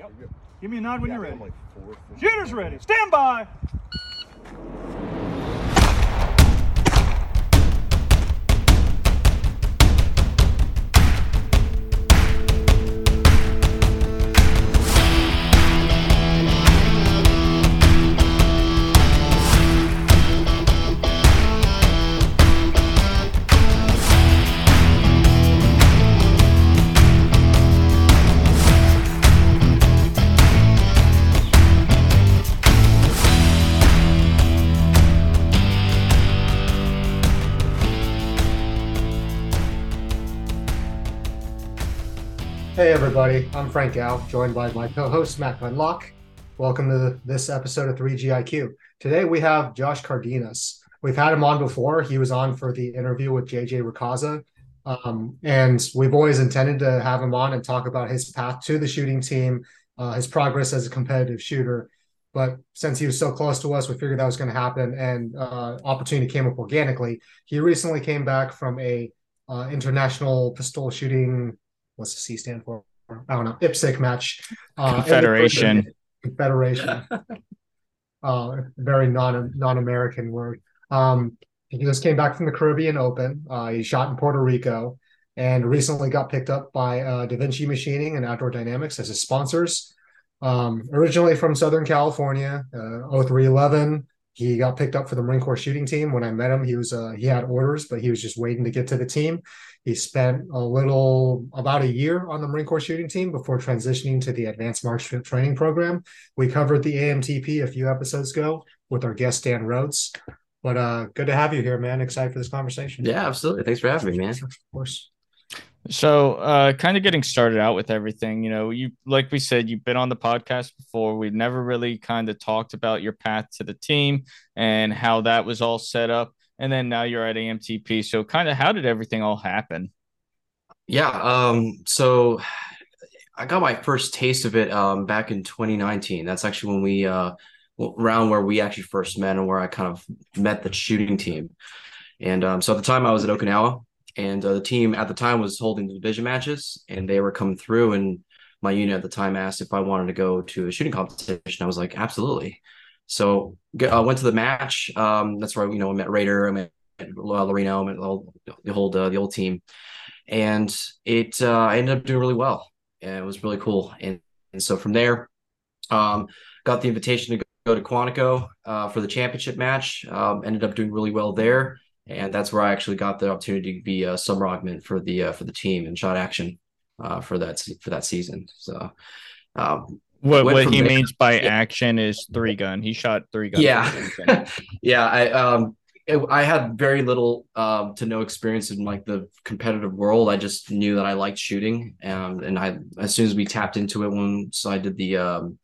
Yep. Give me a nod when Yeah, you're ready. like. Shooters ready. Stand by. Everybody, I'm Frank Gao, joined by my co-host Matt Gunlock. Welcome to this episode of 3GIQ. Today we have Josh Cardenas. We've had him on before. He was on for the interview with JJ Racaza. Um, and we've always intended to have him on and talk about his path to the shooting team, uh, his progress as a competitive shooter. But since he was so close to us, we figured that was going to happen, and uh, opportunity came up organically. He recently came back from a uh, international pistol shooting what's the C stand for? I don't know. IPSC match. Uh, Confederation. Confederation. uh, very non non American word. Um, he just came back from the Caribbean Open. Uh, he shot in Puerto Rico and recently got picked up by uh, Da Vinci Machining and Outdoor Dynamics as his sponsors. Um, originally from Southern California, uh, 0311. He got picked up for the Marine Corps shooting team. When I met him, he was uh, he had orders, but he was just waiting to get to the team. He spent a little about a year on the Marine Corps shooting team before transitioning to the Advanced Marksman Training Program. We covered the AMTP a few episodes ago with our guest Dan Rhodes. But uh, good to have you here, man. Excited for this conversation. Yeah, absolutely. Thanks for having me, man. of course. So, uh, kind of getting started out with everything, you know, you like we said, you've been on the podcast before. We've never really kind of talked about your path to the team and how that was all set up. And then now you're at AMTP. So, kind of how did everything all happen? Yeah. Um, so I got my first taste of it um back in 2019. That's actually when we uh around where we actually first met and where I kind of met the shooting team. And um, so at the time I was at Okinawa and uh, the team at the time was holding the division matches and they were coming through and my unit at the time asked if I wanted to go to a shooting competition. I was like, absolutely. So I uh, went to the match. Um, that's where you know I met Raider, I met uh, Loreno, I met all, the whole uh, the whole team, and it uh, I ended up doing really well, and it was really cool. And and so from there, um, got the invitation to go to Quantico uh, for the championship match. Um, ended up doing really well there, and that's where I actually got the opportunity to be a summer augment for the uh, for the team and shot action uh, for that for that season. So. Um, What what he there. means by Yeah. action is three gun. He shot three guns. yeah yeah i um i had very little um to no experience in like the competitive world i just knew that i liked shooting um and i as soon as we tapped into it once i did the um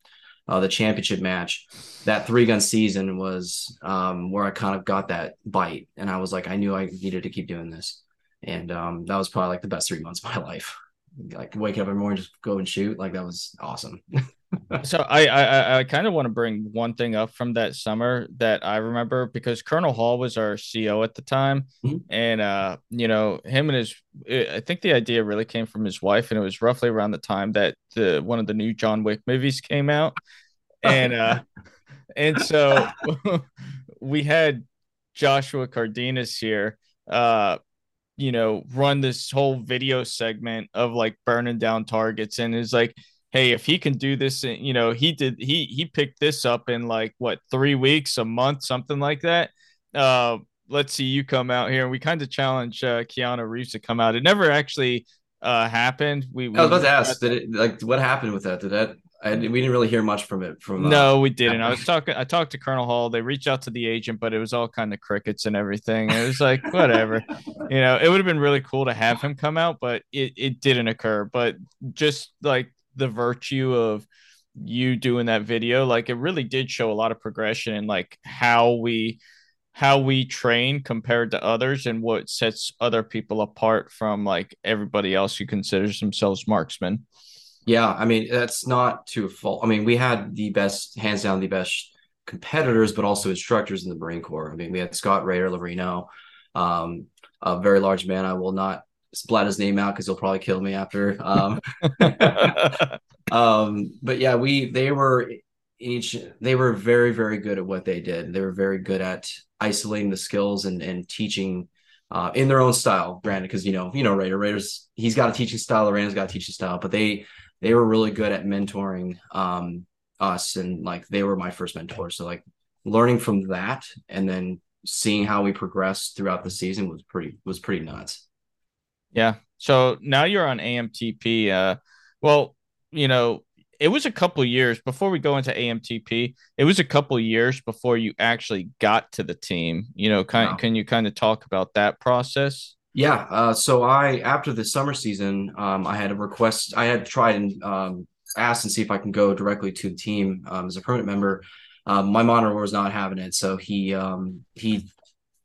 uh, the championship match that three gun season was um where i kind of got that bite and i was like i knew i needed to keep doing this and um that was probably like the best three months of my life like waking up every morning just go and shoot like that was awesome so I I I kind of want to bring one thing up from that summer that I remember because Colonel Hall was our CO at the time, Mhm. and uh, you know, him and his I think the idea really came from his wife, and it was roughly around the time that the one of the new John Wick movies came out, and uh, and so we had Joshua Cardenas here, uh, you know, run this whole video segment of like burning down targets, and it's like hey if he can do this in- you know he did he he picked this up in like what three weeks a month something like that. Uh let's see you come out here. And we kind of challenge uh Keanu Reeves to come out. It never actually uh happened. We, I was about to ask, did it like what happened with that? Did that I we didn't really hear much from it from uh, no we didn't. I was talking i talked to colonel hall. They reached out to the agent but it was all kind of crickets and everything. It was like whatever. You know it would have been really cool to have him come out but it, it didn't occur. But just like the virtue of you doing that video like it really did show a lot of progression in like how we how we train compared to others and what sets other people apart from like everybody else who considers themselves marksmen Yeah, I mean that's not to a fault. I mean we had the best, hands down, the best competitors, but also instructors in the Marine Corps. I mean we had Scott Raider, Laverino, um, a very large man. I will not splat his name out because he'll probably kill me after. Um, um, but yeah, we they were each they were very very good at what they did. They were very good at isolating the skills and and teaching uh, in their own style. Granted, because you know you know Raider Raiders he's got a teaching style. Lorena's got a teaching style, but they they were really good at mentoring um, us and like they were my first mentors. So like learning from that and then seeing how we progressed throughout the season was pretty was pretty nuts. Yeah. So now you're on AMTP. Uh, well, you know, it was a couple years before we go into AMTP. It was a couple years before you actually got to the team. You know, kind wow. can you kind of talk about that process? Yeah. Uh, so I after the summer season, um, I had a request. I had tried and um, asked and see if I can go directly to the team um, as a permanent member. Um, my monitor was not having it, so he um, he,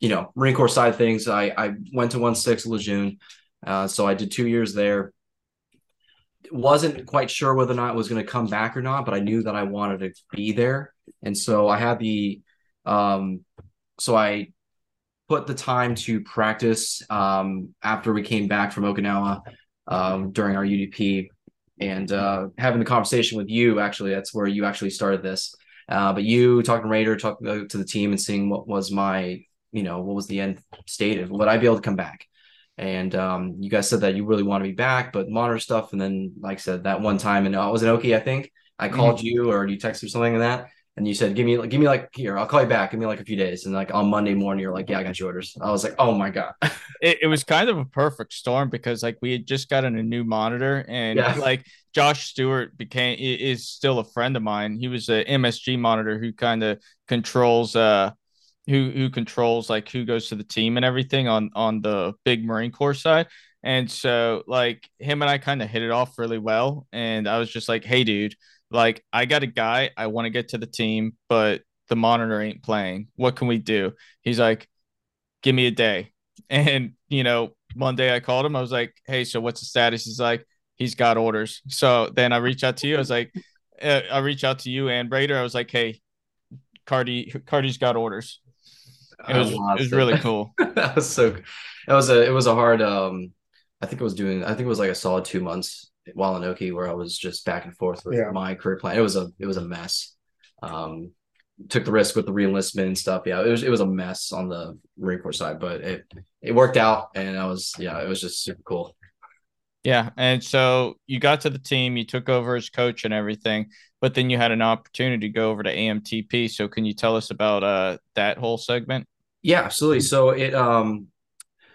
you know, Marine Corps side things. I I went to one six Lejeune, uh, so I did two years there wasn't quite sure whether or not it was going to come back or not, but I knew that I wanted to be there. And so I had the, um, so I put the time to practice um, after we came back from Okinawa um, during our UDP and uh, having the conversation with you. Actually, that's where you actually started this. Uh, but you talking Raider, talking to the team and seeing what was my, you know, what was the end state of would I be able to come back? And um, you guys said that you really want to be back, but monitor stuff. And then, like I said, that one time, and uh, was it okay? I think I mm-hmm. called mm-hmm. you or you texted or something like that. And you said, give me, give me like here, I'll call you back. Give me like a few days. And like on Monday morning, you're like, yeah, I got your orders. I was like, oh my God. it, it was kind of a perfect storm because like we had just gotten a new monitor and yeah. like Josh Stewart became, is still a friend of mine. He was a MSG monitor who kind of controls, uh, who who controls like who goes to the team and everything on on the big Marine Corps side. And so like him and I kind of hit it off really well. And I was just like, hey dude, like I got a guy, I want to get to the team, but the monitor ain't playing. What can we do? He's like, give me a day. And you know, Monday I called him, I was like, hey, so what's the status? He's like, he's got orders. So then I reach out to you. I was like, uh, I reach out to you and Raider. I was like, hey, Cardi Cardi's got orders. It was, it was really cool. that was so. That was a. It was a hard. Um, I think I was doing. I think it was like a solid two months while in Oki where I was just back and forth with yeah. my career plan. It was a. It was a mess. Um, took the risk with the reenlistment and stuff. Yeah, it was. It was a mess on the Marine Corps side, but it it worked out, and I was. Yeah, it was just super cool. Yeah, and so you got to the team, you took over as coach and everything, but then you had an opportunity to go over to AMTP. So can you tell us about uh that whole segment? Yeah, absolutely. So it um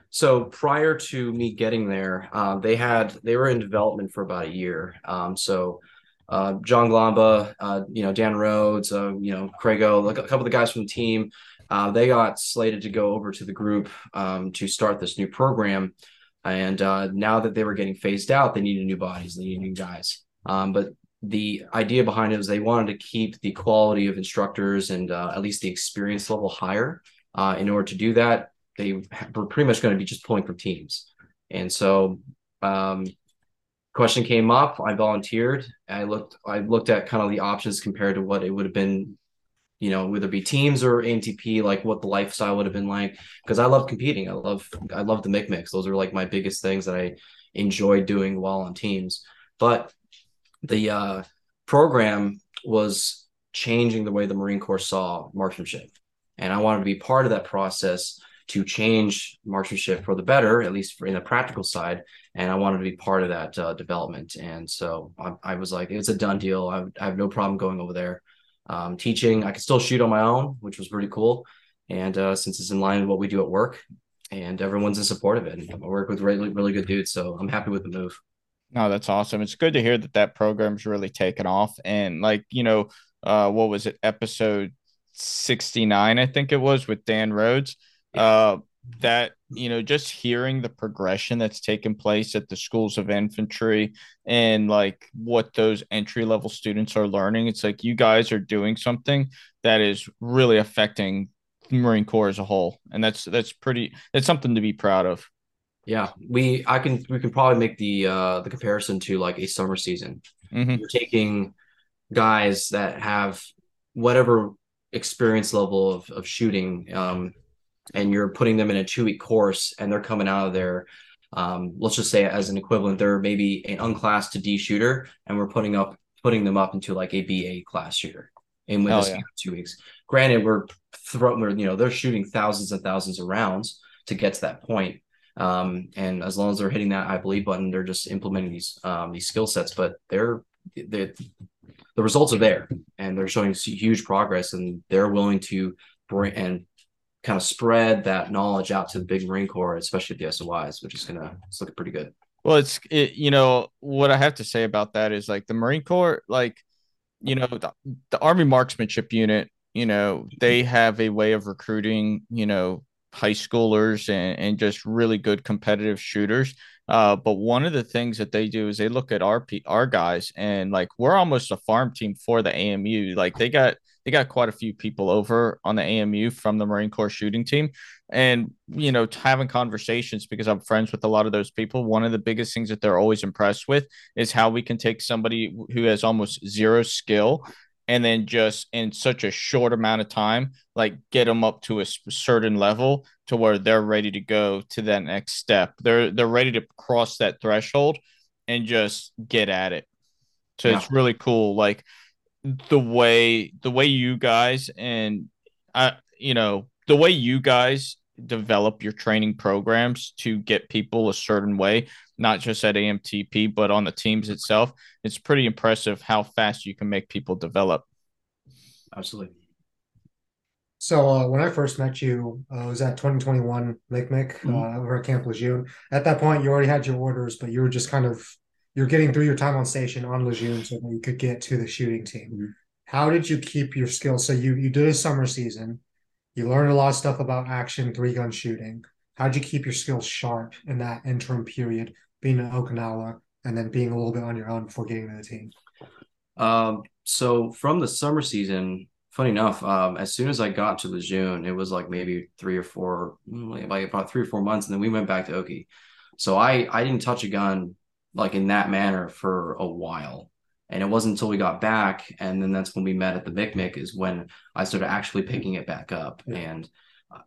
so prior to me getting there, uh, they had they were in development for about a year. Um, so uh, John Glamba, uh, you know Dan Rhodes, uh, you know Craigo, like a couple of the guys from the team, uh, they got slated to go over to the group um, to start this new program. And uh, now that they were getting phased out, they needed new bodies, they needed new guys. Um, but the idea behind it was they wanted to keep the quality of instructors and at least the experience level higher. Uh, in order to do that, they were pretty much going to be just pulling from teams. And so, um, question came up. I volunteered. I looked. I looked at kind of the options compared to what it would have been, you know, whether it be teams or AMTP, like what the lifestyle would have been like. Because I love competing. I love. I love the mix mix. Those are like my biggest things that I enjoy doing while on teams. But the uh, program was changing the way the Marine Corps saw marksmanship. And I wanted to be part of that process to change marksmanship for the better, at least in the practical side. And I wanted to be part of that uh, development. And so I, I, was like, it's a done deal. I, I, have no problem going over there. Um, teaching, I could still shoot on my own, which was pretty cool. And uh, since it's in line with what we do at work, and everyone's in support of it, and I work with really, really good dudes. So I'm happy with the move. No, that's awesome. It's good to hear that that program's really taken off. And like, you know, uh, what was it? Episode 69, I think it was with Dan Rhodes. Uh, that you know just hearing the progression that's taken place at the schools of infantry and like what those entry level students are learning it's like you guys are doing something that is really affecting marine corps as a whole and that's that's pretty that's something to be proud of yeah we i can we can probably make the uh the comparison to like a summer season mm-hmm. you're taking guys that have whatever experience level of, of shooting um, and you're putting them in a two week course and they're coming out of there um, let's just say as an equivalent, they're maybe an unclassed to D shooter, and we're putting up putting them up into like a BA class shooter in with Oh, yeah. two weeks. Granted, we're throwing, we're, you know, they're shooting thousands and thousands of rounds to get to that point. Um, and as long as they're hitting that I believe button, they're just implementing these um these skill sets, but they're they the results are there and they're showing huge progress and they're willing to bring and kind of spread that knowledge out to the big Marine Corps, especially the SOIs, which is gonna it's looking pretty good. Well, it's it, you know what I have to say about that is like the Marine Corps, like you know the, the Army Marksmanship Unit, you know they have a way of recruiting, you know, high schoolers and, and just really good competitive shooters. Uh, but one of the things that they do is they look at our our guys and like we're almost a farm team for the AMU. Like they got they got quite a few people over on the AMU from the Marine Corps shooting team and you know having conversations because i'm friends with a lot of those people one of the biggest things that they're always impressed with is how we can take somebody who has almost zero skill and then just in such a short amount of time like get them up to a certain level to where they're ready to go to that next step. They're they're ready to cross that threshold and just get at it. So it's really cool like the way the way you guys and I you know the way you guys develop your training programs to get people a certain way, not just at AMTP, but on the teams itself, it's pretty impressive how fast you can make people develop. Absolutely. So uh, when I first met you, uh, it was at 2021 McMick Mhm. uh, over at Camp Lejeune. At that point, you already had your orders, but you were just kind of you're getting through your time on station on Lejeune so that you could get to the shooting team. Mhm. How did you keep your skills? So you you did a summer season, you learned a lot of stuff about action three gun shooting. How'd you keep your skills sharp in that interim period, being in Okinawa and then being a little bit on your own before getting to the team? Um, so from the summer season, funny enough, um, as soon as I got to Lejeune, it was like maybe three or four, mm, like about three or four months, and then we went back to Oki. So I I didn't touch a gun like in that manner for a while. And it wasn't until we got back, and then that's when we met at the Mic Mic, is when I started actually picking it back up. And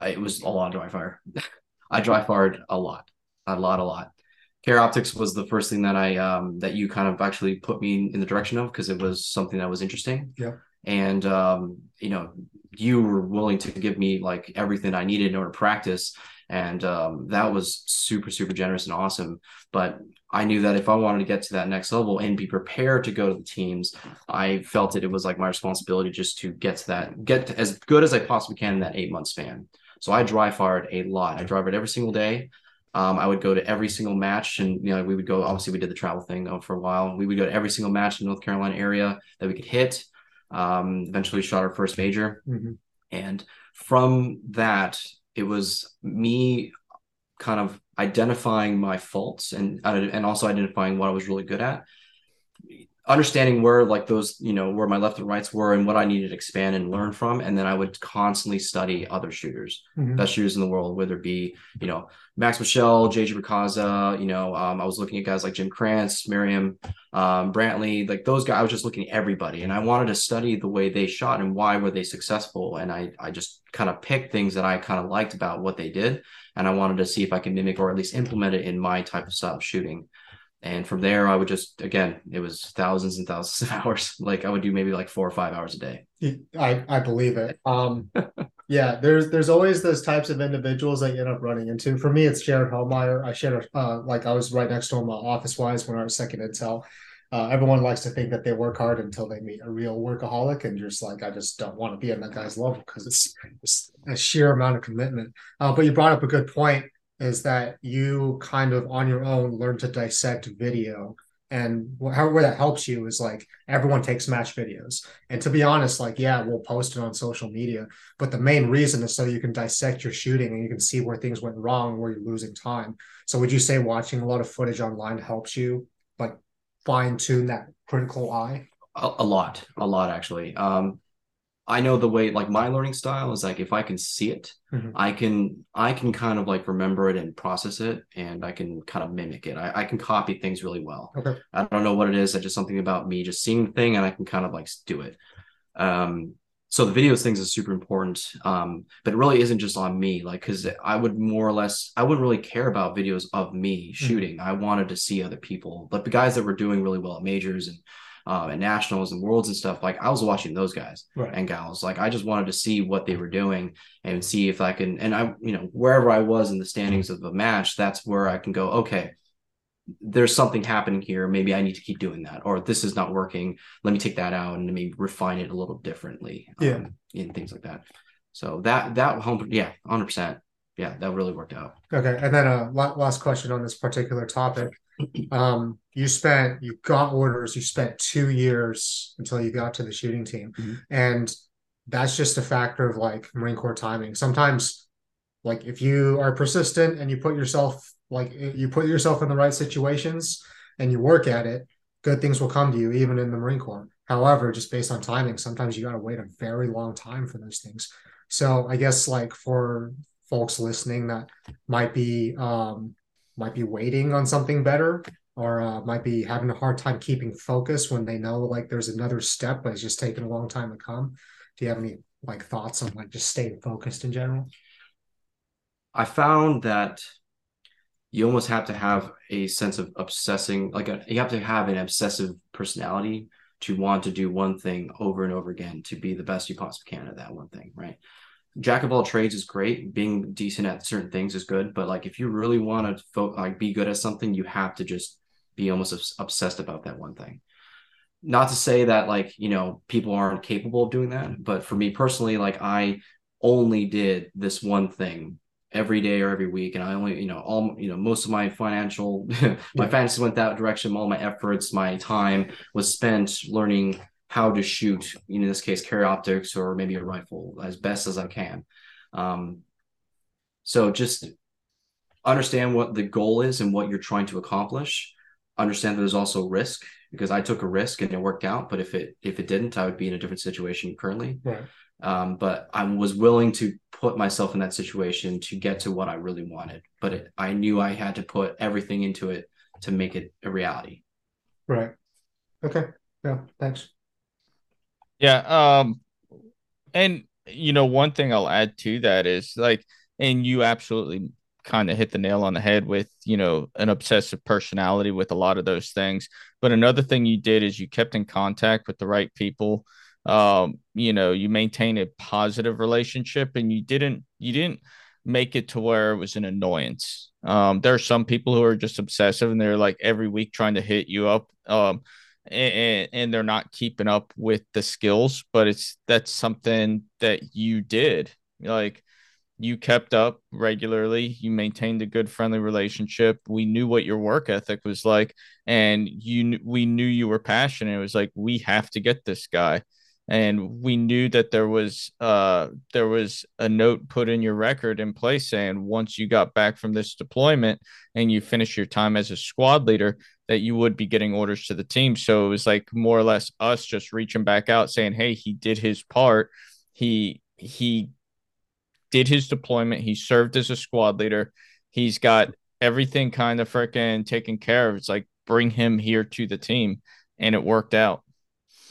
it was a lot of dry fire. I dry fired a lot, a lot, a lot. Carry Optics was the first thing that I um that you kind of actually put me in the direction of because it was something that was interesting. Yeah. And um, you know, you were willing to give me like everything I needed in order to practice. And um, that was super, super generous and awesome. But I knew that if I wanted to get to that next level and be prepared to go to the teams, I felt it, it was like my responsibility just to get to that, get to as good as I possibly can in that eight month span. So I dry fired a lot. I dry fired every single day. Um, I would go to every single match, and you know we would go. Obviously, we did the travel thing uh, for a while. We would go to every single match in the North Carolina area that we could hit. Um, eventually, shot our first major, Mhm. and from that, it was me kind of identifying my faults and and also identifying what I was really good at understanding where like those you know where my left and rights were and what I needed to expand and learn from and then I would constantly study other shooters Mhm. best shooters in the world whether it be you know Max Michel JJ Racaza you know um, I was looking at guys like Jim Krantz Miriam um, Brantley like those guys I was just looking at everybody and I wanted to study the way they shot and why were they successful and I I just kind of picked things that I kind of liked about what they did and I wanted to see if I can mimic or at least implement it in my type of style of shooting and from there i would just again it was thousands and thousands of hours like i would do maybe like four or five hours a day I I believe it. Um, yeah, there's there's always those types of individuals that you end up running into. For me, it's Jared Hellmeyer. I shared uh, like I was right next to him uh, office wise when I was second intel. Uh, everyone likes to think that they work hard until they meet a real workaholic, and you're just like, I just don't want to be on that guy's level because it's, it's a sheer amount of commitment. Uh, but you brought up a good point is that you kind of on your own learn to dissect video. And where that helps you is like everyone takes match videos. And to be honest like yeah we'll post it on social media. But the main reason is so you can dissect your shooting and you can see where things went wrong where you're losing time. So would you say watching a lot of footage online helps you like fine tune that critical eye? A, a lot. A lot actually. Um i know the way like my learning style is like if i can see it Mhm. i can i can kind of like remember it and process it and i can kind of mimic it i, I can copy things really well Okay. i don't know what it is I just something about me just seeing the thing and i can kind of like do it um so the videos things is super important um but it really isn't just on me like because i would more or less i wouldn't really care about videos of me Mm-hmm. shooting i wanted to see other people but the guys that were doing really well at majors and uh, and nationals and worlds and stuff like i was watching those guys Right. and gals like i just wanted to see what they were doing and see if i can and i you know wherever i was in the standings of the match that's where i can go okay there's something happening here maybe i need to keep doing that or this is not working let me take that out and maybe refine it a little differently Yeah. um, and things like that so that that home yeah 100% yeah that really worked out Okay, and then uh, last question on this particular topic. Um, you spent, you got orders, you spent two years until you got to the shooting team, Mhm. and that's just a factor of like Marine Corps timing. Sometimes, like if you are persistent and you put yourself, like you put yourself in the right situations and you work at it, good things will come to you, even in the Marine Corps. However, just based on timing, sometimes you got to wait a very long time for those things. So I guess like for folks listening that might be um might be waiting on something better or uh, might be having a hard time keeping focus when they know like there's another step but it's just taking a long time to come. Do you have any like thoughts on like just staying focused in general? I found that you almost have to have a sense of obsessing like a, you have to have an obsessive personality to want to do one thing over and over again to be the best you possibly can at that one thing right jack of all trades is great. Being decent at certain things is good but like if you really want to fo- like be good at something you have to just be almost obsessed about that one thing. Not to say that like you know people aren't capable of doing that but for me personally like i only did this one thing every day or every week and i only you know all you know most of my financial my Yeah. finances went that direction. All my efforts my time was spent learning how to shoot in this case carry optics or maybe a rifle as best as i can. Um so just understand what the goal is and what you're trying to accomplish. Understand that there's also risk because i took a risk and it worked out but if it if it didn't i would be in a different situation currently. Right. Um, but I was willing to put myself in that situation to get to what I really wanted. But it, I knew I had to put everything into it to make it a reality. right. Okay. Yeah. Thanks Yeah. Um, and you know, one thing I'll add to that is like, and you absolutely kind of hit the nail on the head with, you know, an obsessive personality with a lot of those things. But another thing you did is you kept in contact with the right people. Um, you know, you maintain a positive relationship and you didn't, you didn't make it to where it was an annoyance. Um, there are some people who are just obsessive and they're like every week trying to hit you up. Um, and, and they're not keeping up with the skills, but it's that's something that you did. Like you kept up regularly, you maintained a good friendly relationship. We knew what your work ethic was like, and you we knew you were passionate. It was like we have to get this guy. And we knew that there was uh there was a note put in your record in place saying once you got back from this deployment and you finish your time as a squad leader, that you would be getting orders to the team. So it was like more or less us just reaching back out saying, "Hey, he did his part. He he did his deployment. He served as a squad leader. He's got everything kind of freaking taken care of. It's like bring him here to the team, and it worked out.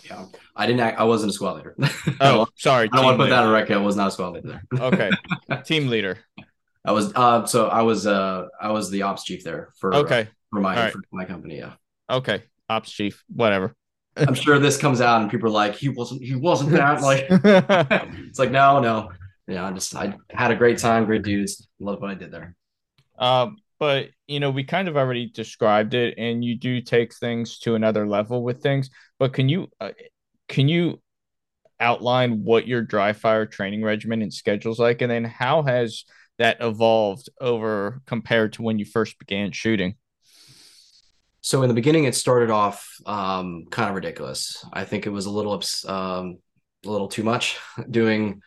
Yeah, I didn't. Act, I wasn't a squad leader. Oh, sorry. I don't want to put that on leader. record. I was not a squad leader. Okay, team leader. I was. Uh, so I was. Uh, I was the ops chief there for. Okay, for my right. for my company. Yeah. okay. Ops chief, whatever. I'm sure this comes out and people are like, he wasn't. He wasn't that. Like, it's like no, no. Yeah, I just I had a great time. Great dudes. Love what I did there. Um, but you know, we kind of already described it, and you do take things to another level with things. But can you uh, can you outline what your dry fire training regimen and schedules like, and then how has that evolved over compared to when you first began shooting? So in the beginning, it started off um, kind of ridiculous. I think it was a little um, a little too much doing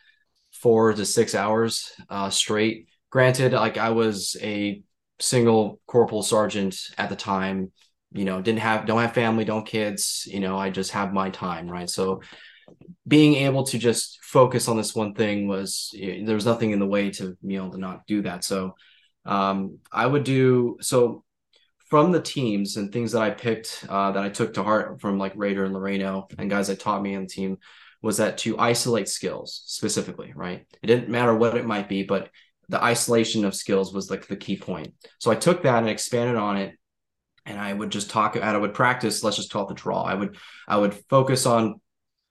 four to six hours uh, straight. Granted, like I was a single corporal sergeant at the time, you know, didn't have don't have family, don't kids, you know, I just have my time, right? So being able to just focus on this one thing was there was nothing in the way to be able to not do that. So um, I would do so from the teams and things that I picked uh, that I took to heart from like Raider and Loreno and guys that taught me on the team was that to isolate skills specifically, right? It didn't matter what it might be, but the isolation of skills was like the key point. So I took that and expanded on it and I would just talk and I would practice, let's just call it the draw. I would I would focus on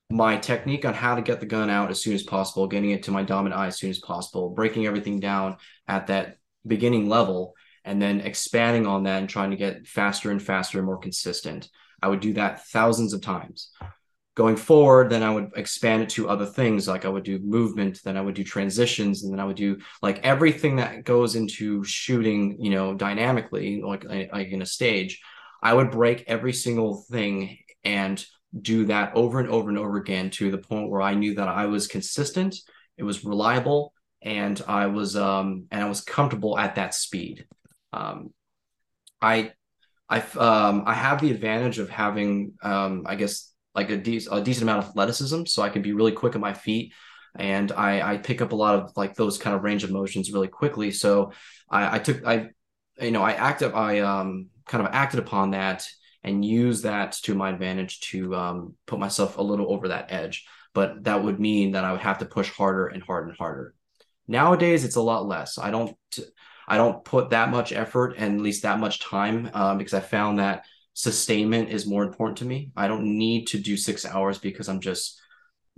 my technique on how to get the gun out as soon as possible, getting it to my dominant eye as soon as possible, breaking everything down at that beginning level, and then expanding on that and trying to get faster and faster and more consistent. I would do that thousands of times. Going forward, then I would expand it to other things. Like I would do movement, then I would do transitions, and then I would do like everything that goes into shooting, you know, dynamically, like, like in a stage. I would break every single thing and do that over and over and over again to the point where I knew that I was consistent, it was reliable, and I was um and I was comfortable at that speed. Um, I I um I have the advantage of having um I guess like a, de- a decent amount of athleticism, so I can be really quick on my feet, and I I pick up a lot of like those kind of range of motions really quickly. So I I took I you know I acted I um kind of acted upon that and use that to my advantage to um, put myself a little over that edge. But that would mean that I would have to push harder and harder and harder. Nowadays, it's a lot less. I don't I don't put that much effort and at least that much time um, because I found that sustainment is more important to me. I don't need to do six hours because I'm just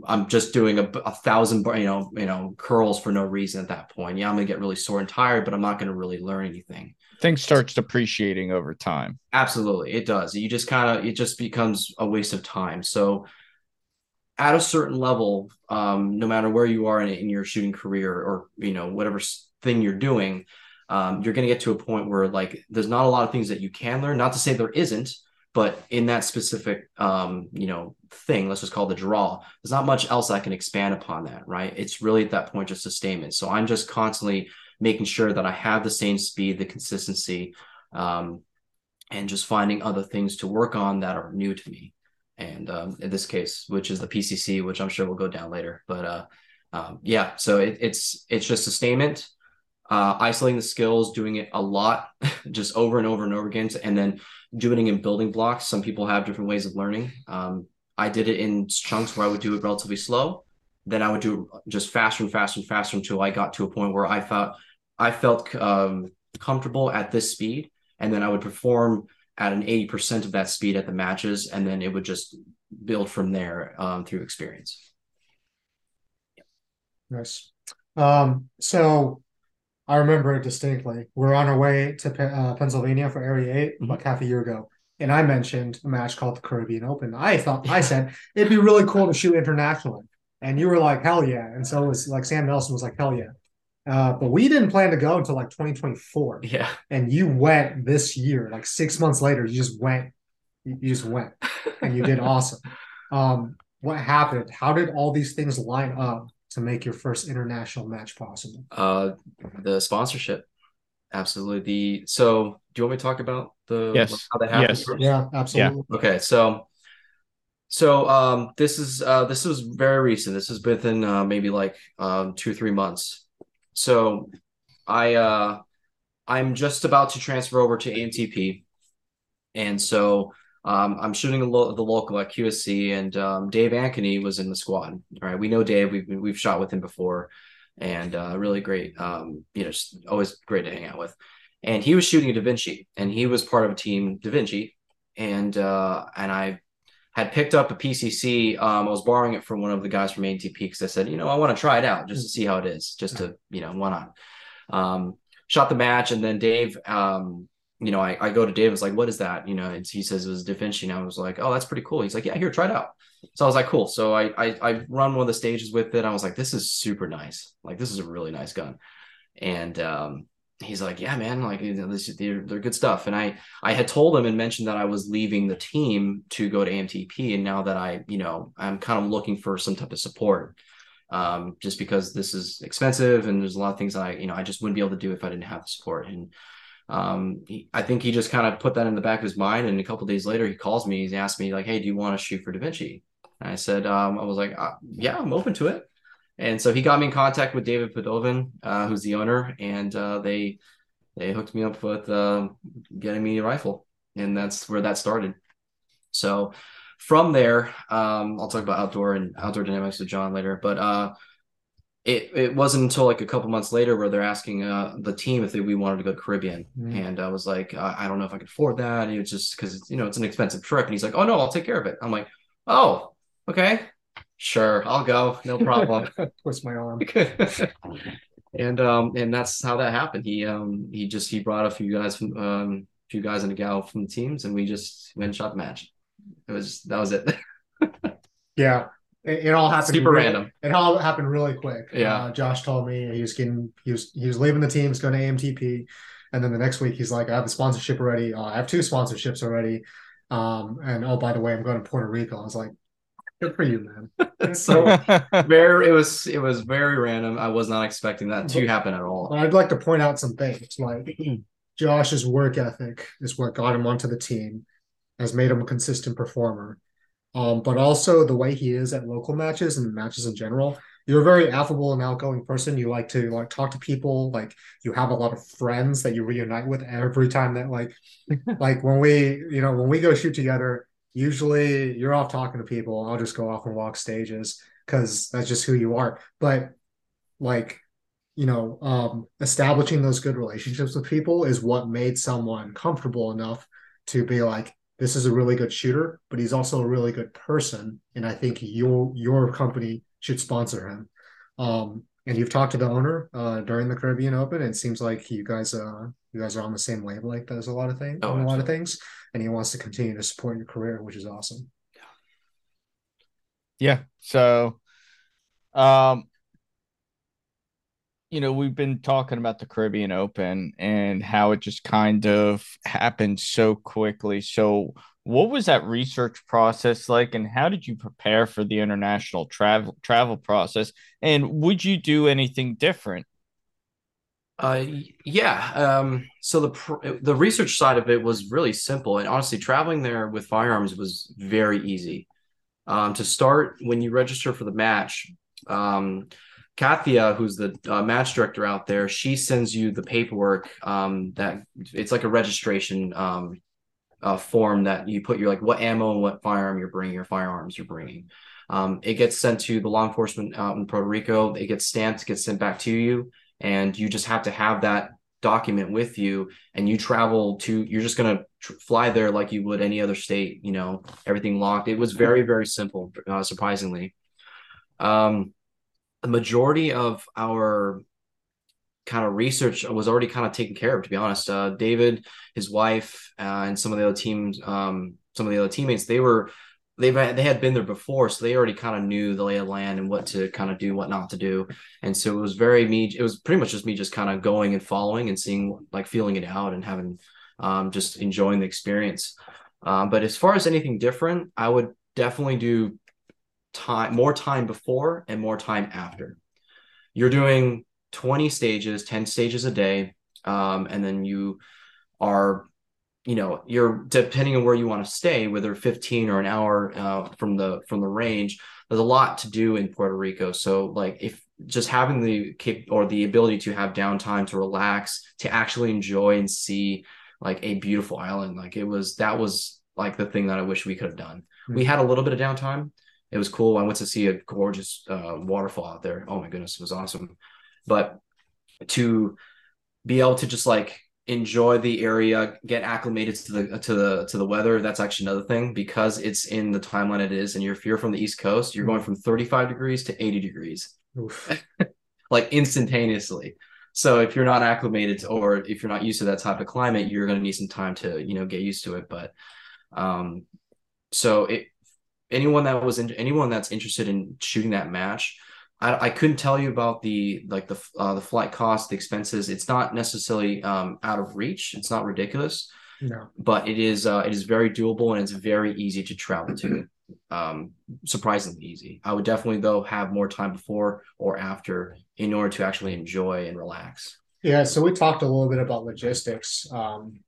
I'm just doing a, a thousand you know you know curls for no reason at that point. Yeah, I'm gonna get really sore and tired, but I'm not gonna really learn anything things starts depreciating over time. Absolutely, it does. You just kind of it just becomes a waste of time. So at a certain level, um, no matter where you are in, in your shooting career or you know whatever thing you're doing, um, you're going to get to a point where like there's not a lot of things that you can learn. Not to say there isn't, but in that specific um, you know thing, let's just call the draw. There's not much else I can expand upon that, right? It's really at that point just a statement. So I'm just constantly making sure that I have the same speed, the consistency, um, and just finding other things to work on that are new to me. And um, in this case, which is the PCC, which I'm sure we'll go down later. But uh, um, yeah, so it, it's it's just sustainment, uh, isolating the skills, doing it a lot, just over and over and over again, and then doing it in building blocks. Some people have different ways of learning. Um, I did it in chunks where I would do it relatively slow, then I would do it just faster and faster and faster until I got to a point where I felt I felt um, comfortable at this speed, and then I would perform at an 80% of that speed at the matches, and then it would just build from there um, through experience. Nice. Um, so I remember it distinctly. We're on our way to uh, Pennsylvania for Area 8 mm-hmm. like half a year ago. And I mentioned a match called the Caribbean Open. I thought I said it'd be really cool to shoot internationally. And you were like, hell yeah. And so it was like Sam Nelson was like, hell yeah. Uh, but we didn't plan to go until like 2024. Yeah. And you went this year, like six months later, you just went, you just went and you did awesome. Um, what happened? How did all these things line up to make your first international match possible? Uh, the sponsorship. Absolutely. The so do you want me to talk about the yes how that happened? Yes. Yeah, absolutely. Yeah. Okay, so so um this is uh this was very recent. This is within uh, maybe like um two three months so I uh I'm just about to transfer over to AMTP. And so um, I'm shooting the, lo- the local at QSC, and um, Dave Ankeny was in the squad. All right, we know Dave. We've we've shot with him before, and uh, really great. Um, you know, always great to hang out with. And he was shooting a Da Vinci, and he was part of a team Da Vinci, and uh, and I had picked up a PCC. Um, I was borrowing it from one of the guys from ATP because I said, you know, I want to try it out just to see how it is, just to, you know, why not? Um, shot the match, and then Dave, um, you know, I, I go to Dave, I was like, what is that? You know, and he says it was Da Vinci. And I was like, oh, that's pretty cool. He's like, yeah, here, try it out. So I was like, cool. So I, I, I run one of the stages with it. I was like, this is super nice. Like, this is a really nice gun. And um, he's like, yeah, man, like you know, this, they're, they're good stuff. And I, I had told him and mentioned that I was leaving the team to go to AMTP. And now that I, you know, I'm kind of looking for some type of support um, just because this is expensive and there's a lot of things I, you know, I just wouldn't be able to do if I didn't have the support. And um, he, I think he just kind of put that in the back of his mind. And a couple days later, he calls me, He asked me like, Hey, do you want to shoot for Da Vinci? And I said, um, I was like, uh, yeah, I'm open to it. And so he got me in contact with David Padovin, uh, who's the owner, and uh, they they hooked me up with uh, getting me a rifle, and that's where that started. So from there, um, I'll talk about outdoor and outdoor dynamics with John later, but uh, it it wasn't until like a couple months later where they're asking uh, the team if they, we wanted to go Caribbean, Mhm. and I was like, I, I don't know if I could afford that. And it's just because you know it's an expensive trip, and he's like, Oh no, I'll take care of it. I'm like, Oh, okay, sure, I'll go, no problem. Twist my arm. and um and that's how that happened. He um he just he brought a few guys from um a few guys and a gal from the teams, and we just went shot the match. It was that was it. Yeah, it, it all happened Super really- random. It all happened really quick. Yeah. uh, Josh told me he was getting he was he was leaving the team, he's going to AMTP, and then the next week he's like, I have the sponsorship already. Uh, I have two sponsorships already. Um, and oh by the way, I'm going to Puerto Rico. I was like, good for you, man. so very it was it was very random. I was not expecting that to happen at all. I'd like to point out some things like Josh's work ethic is what got him onto the team, has made him a consistent performer. Um, but also the way he is at local matches and matches in general. You're a very affable and outgoing person. You like to like talk to people. Like you have a lot of friends that you reunite with every time that like like when we you know when we go shoot together. Usually you're off talking to people. I'll just go off and walk stages because that's just who you are. But like you know, um, establishing those good relationships with people is what made someone comfortable enough to be like, this is a really good shooter, but he's also a really good person, and I think your your company should sponsor him. Um, and you've talked to the owner uh, during the Caribbean Open, and it seems like you guys uh, you guys are on the same wavelength as a lot of things, Oh, on a lot of things, and he wants to continue to support your career, which is awesome. Yeah. So, um, you know, we've been talking about the Caribbean Open and how it just kind of happened so quickly. So, what was that research process like, and how did you prepare for the international travel travel process? And would you do anything different? Uh, yeah. Um, so the pr- the research side of it was really simple, and honestly, traveling there with firearms was very easy. Um, to start, when you register for the match, um, Kathia, who's the uh, match director out there, she sends you the paperwork. Um, that it's like a registration um, uh, form that you put your like what ammo and what firearm you're bringing, your firearms you're bringing. Um, it gets sent to the law enforcement out in Puerto Rico. It gets stamped, gets sent back to you, and you just have to have that document with you. And you travel to. You're just gonna tr- fly there like you would any other state. You know, everything locked. It was very very simple, uh, surprisingly. Um, the majority of our kind of research was already kind of taken care of to be honest. Uh, david his wife uh, and some of the other teams um, some of the other teammates they were they've they had been there before so they already kind of knew the lay of land and what to kind of do what not to do. And so it was very me it was pretty much just me just kind of going and following and seeing like feeling it out and having um, just enjoying the experience. Um, but as far as anything different i would definitely do time more time before and more time after. You're doing 20 stages 10 stages a day um, and then you are you know you're depending on where you want to stay whether 15 or an hour uh, from the from the range there's a lot to do in puerto rico. So like if just having the cap or the ability to have downtime to relax to actually enjoy and see like a beautiful island like it was that was like the thing that i wish we could have done. We had a little bit of downtime it was cool. I went to see a gorgeous uh, waterfall out there. Oh my goodness it was awesome. But to be able to just like enjoy the area get acclimated to the to the to the weather that's actually another thing. Because it's in the timeline it is and you're if you're from the east coast you're going from 35 degrees to 80 degrees. Like instantaneously. So if you're not acclimated to, or if you're not used to that type of climate you're going to need some time to you know get used to it. But um so it anyone that was in anyone that's interested in shooting that match I, I couldn't tell you about the like the uh, the flight cost, the expenses. It's not necessarily um, out of reach. It's not ridiculous, No. but it is uh, it is very doable and it's very easy to travel to. Um, surprisingly easy. I would definitely though have more time before or after in order to actually enjoy and relax. Yeah, so we talked a little bit about logistics. Um,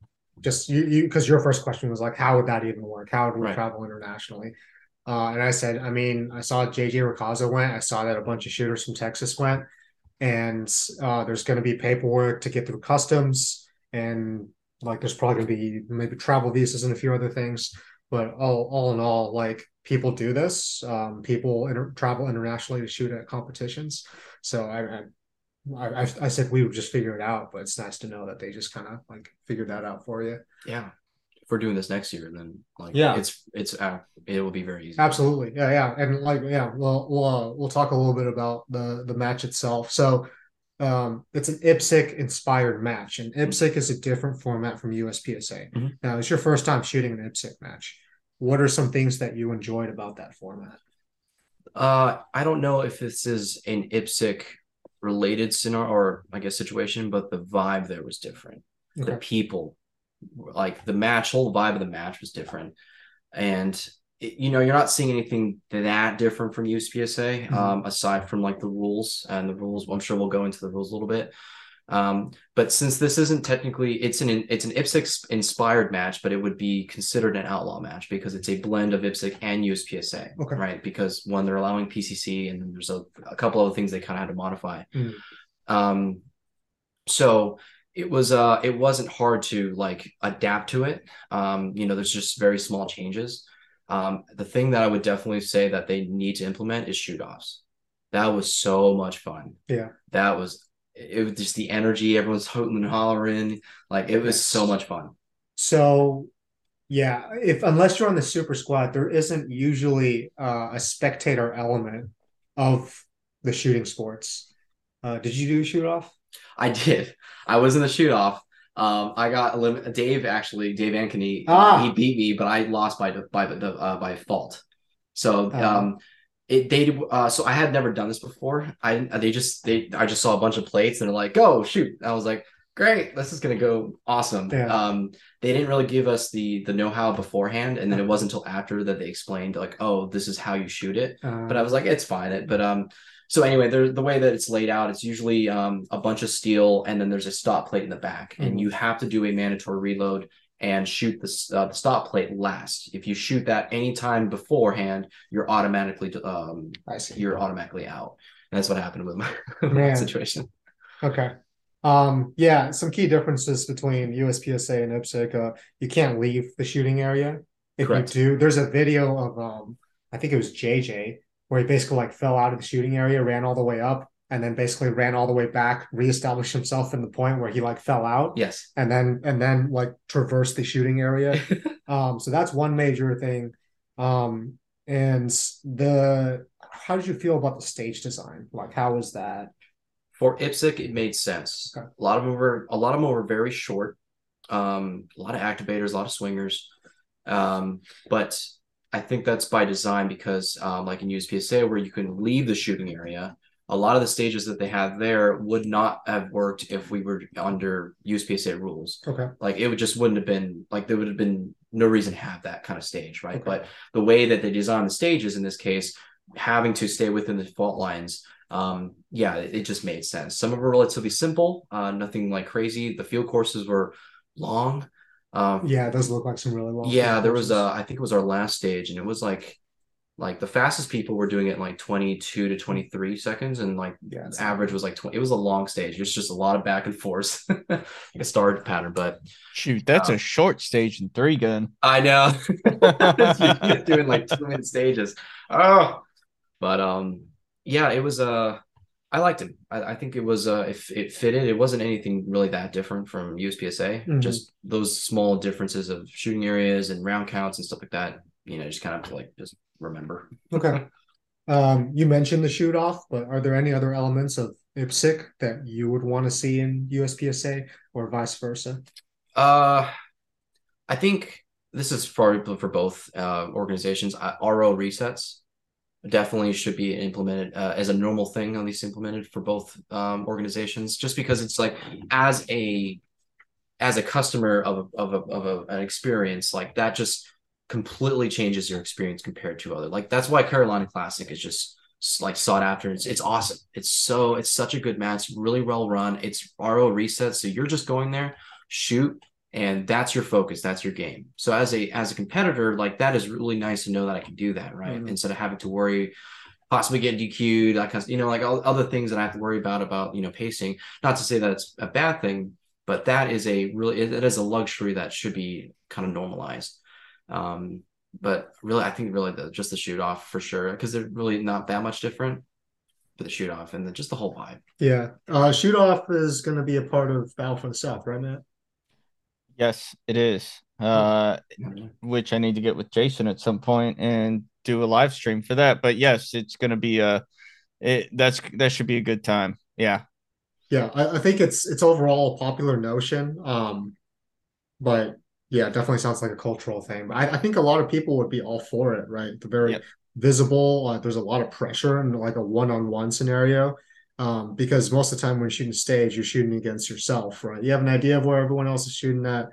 just you, you, because your first question was like, how would that even work? How would we Right. travel internationally? Uh, and I said, I mean, I saw JJ Racaza went. I saw that a bunch of shooters from Texas went, and uh, there's going to be paperwork to get through customs. and like there's probably gonna be maybe travel visas and a few other things. But all all in all, like people do this. Um, people inter- travel internationally to shoot at competitions. So I, I I, I said we would just figure it out, but it's nice to know that they just kind of like figured that out for you. Yeah. If we're doing this next year, then like Yeah. it's it's uh, it will be very easy. Absolutely, yeah, yeah, and like yeah, we'll we'll uh, we'll talk a little bit about the the match itself. So, um, it's an IPSC inspired match, and IPSC is a different format from USPSA. Mhm. Now, it's your first time shooting an IPSC match. What are some things that you enjoyed about that format? Uh, I don't know if this is an IPSC related scenario or I guess situation, but the vibe there was different. The people, like the match, whole vibe of the match was different, and it- you know you're not seeing anything that different from USPSA, Mhm. um, aside from like the rules and the rules. I'm sure we'll go into the rules a little bit. Um, but since this isn't technically, it's an it's an IPSC inspired match, but it would be considered an outlaw match because it's a blend of IPSC and USPSA, Okay. right? Because one, they're allowing PCC, and then there's a, a couple other things they kind of had to modify. Mhm. Um, so it was uh it wasn't hard to like adapt to it. Um, you know, there's just very small changes. Um, the thing that I would definitely say that they need to implement is shoot offs. That was so much fun. Yeah. That was it was just the energy, everyone's hooting and hollering. Like it was so much fun. So, yeah, if unless you're on the super squad, there isn't usually uh, a spectator element of the shooting sports. Uh, did you do a shoot off? I did. I was in the shoot off. Um, I got elim- Dave actually, Dave Ankeny, Ah. he beat me, but I lost by by the uh, by fault. So Uh-huh. um, it they uh, so I had never done this before. I they just they I just saw a bunch of plates and they're like, go shoot. I was like, great, this is gonna go awesome. Yeah. Um, they didn't really give us the the know how beforehand, and then it wasn't until after that they explained like, oh, this is how you shoot it Uh, but I was like, it's fine. It, but um, so anyway, there the way that it's laid out, it's usually um a bunch of steel, and then there's a stop plate in the back, Mhm. and you have to do a mandatory reload and shoot the uh, the stop plate last. If you shoot that anytime beforehand, you're automatically um you're automatically out. And that's what happened with my, my situation. Okay. Um, yeah, some key differences between USPSA and IPSC. Uh, you can't leave the shooting area. If Correct. you do, there's a video of um, I think it was JJ, where he basically like fell out of the shooting area, ran all the way up, and then basically ran all the way back, reestablished himself in the point where he like fell out, Yes. and then and then like traversed the shooting area. um, so that's one major thing. Um, and the how did you feel about the stage design? Like, how was that? For IPSC, it made sense. Okay. A lot of them were a lot of them were very short. Um, a lot of activators, a lot of swingers. Um, but I think that's by design because, um, like in USPSA, where you can leave the shooting area, a lot of the stages that they have there would not have worked if we were under USPSA rules. Okay. Like it would just wouldn't have been like there would have been no reason to have that kind of stage, right? Okay. But the way that they design the stages in this case, having to stay within the fault lines, um, yeah, it, it just made sense. Some of them were relatively simple, uh, nothing like crazy. The field courses were long. Um, Yeah, it does look like some really long. yeah, there was courses. uh think it was our last stage, and it was like like the fastest people were doing it in like 22 to 23 seconds, and like yeah, it's- average was like 20 it was a long stage. It's just a lot of back and forth, like a star pattern. But Shoot, that's Um, a short stage and three gun. I know You're doing like two minute stages. Oh, but um, yeah, it was uh, I liked it. I, I think it was uh, if it fitted, it wasn't anything really that different from USPSA. Mhm. Just those small differences of shooting areas and round counts and stuff like that. You know, just kind of like just remember. Okay. Um, you mentioned the shoot off, but are there any other elements of IPSC that you would want to see in USPSA or vice versa? Uh, I think this is for for both uh, organizations. Uh, RO resets definitely should be implemented uh, as a normal thing. At least implemented for both um, organizations, just because it's like as a as a customer of a, of a, of a, an experience like that just completely changes your experience compared to other. Like that's why Carolina Classic is just like sought after. It's it's awesome. It's so it's such a good match really well run. It's RO resets so you're just going there shoot and that's your focus that's your game so as a as a competitor like that is really nice to know that I can do that right Mhm. instead of having to worry possibly get DQ'd that kind of you know like all other things that I have to worry about about you know pacing not to say that it's a bad thing but that is a really it, it is a luxury that should be kind of normalized. Um, but really, I think really the just the shoot off for sure because they're really not that much different. But the shoot off and the, just the whole vibe. Yeah. Uh, shoot off is going to be a part of Battle for the South, right, Matt? Yes, it is. Uh, which I need to get with Jason at some point and do a live stream for that. But yes, it's going to be a. It that's that should be a good time. Yeah. Yeah, I, I think it's it's overall a popular notion. Um, but yeah, definitely sounds like a cultural thing. But I, I think a lot of people would be all for it, right? The very Yep. visible. Uh, there's a lot of pressure in like a one-on-one scenario. Um, because most of the time when you're shooting stage, you're shooting against yourself, right? You have an idea of where everyone else is shooting at,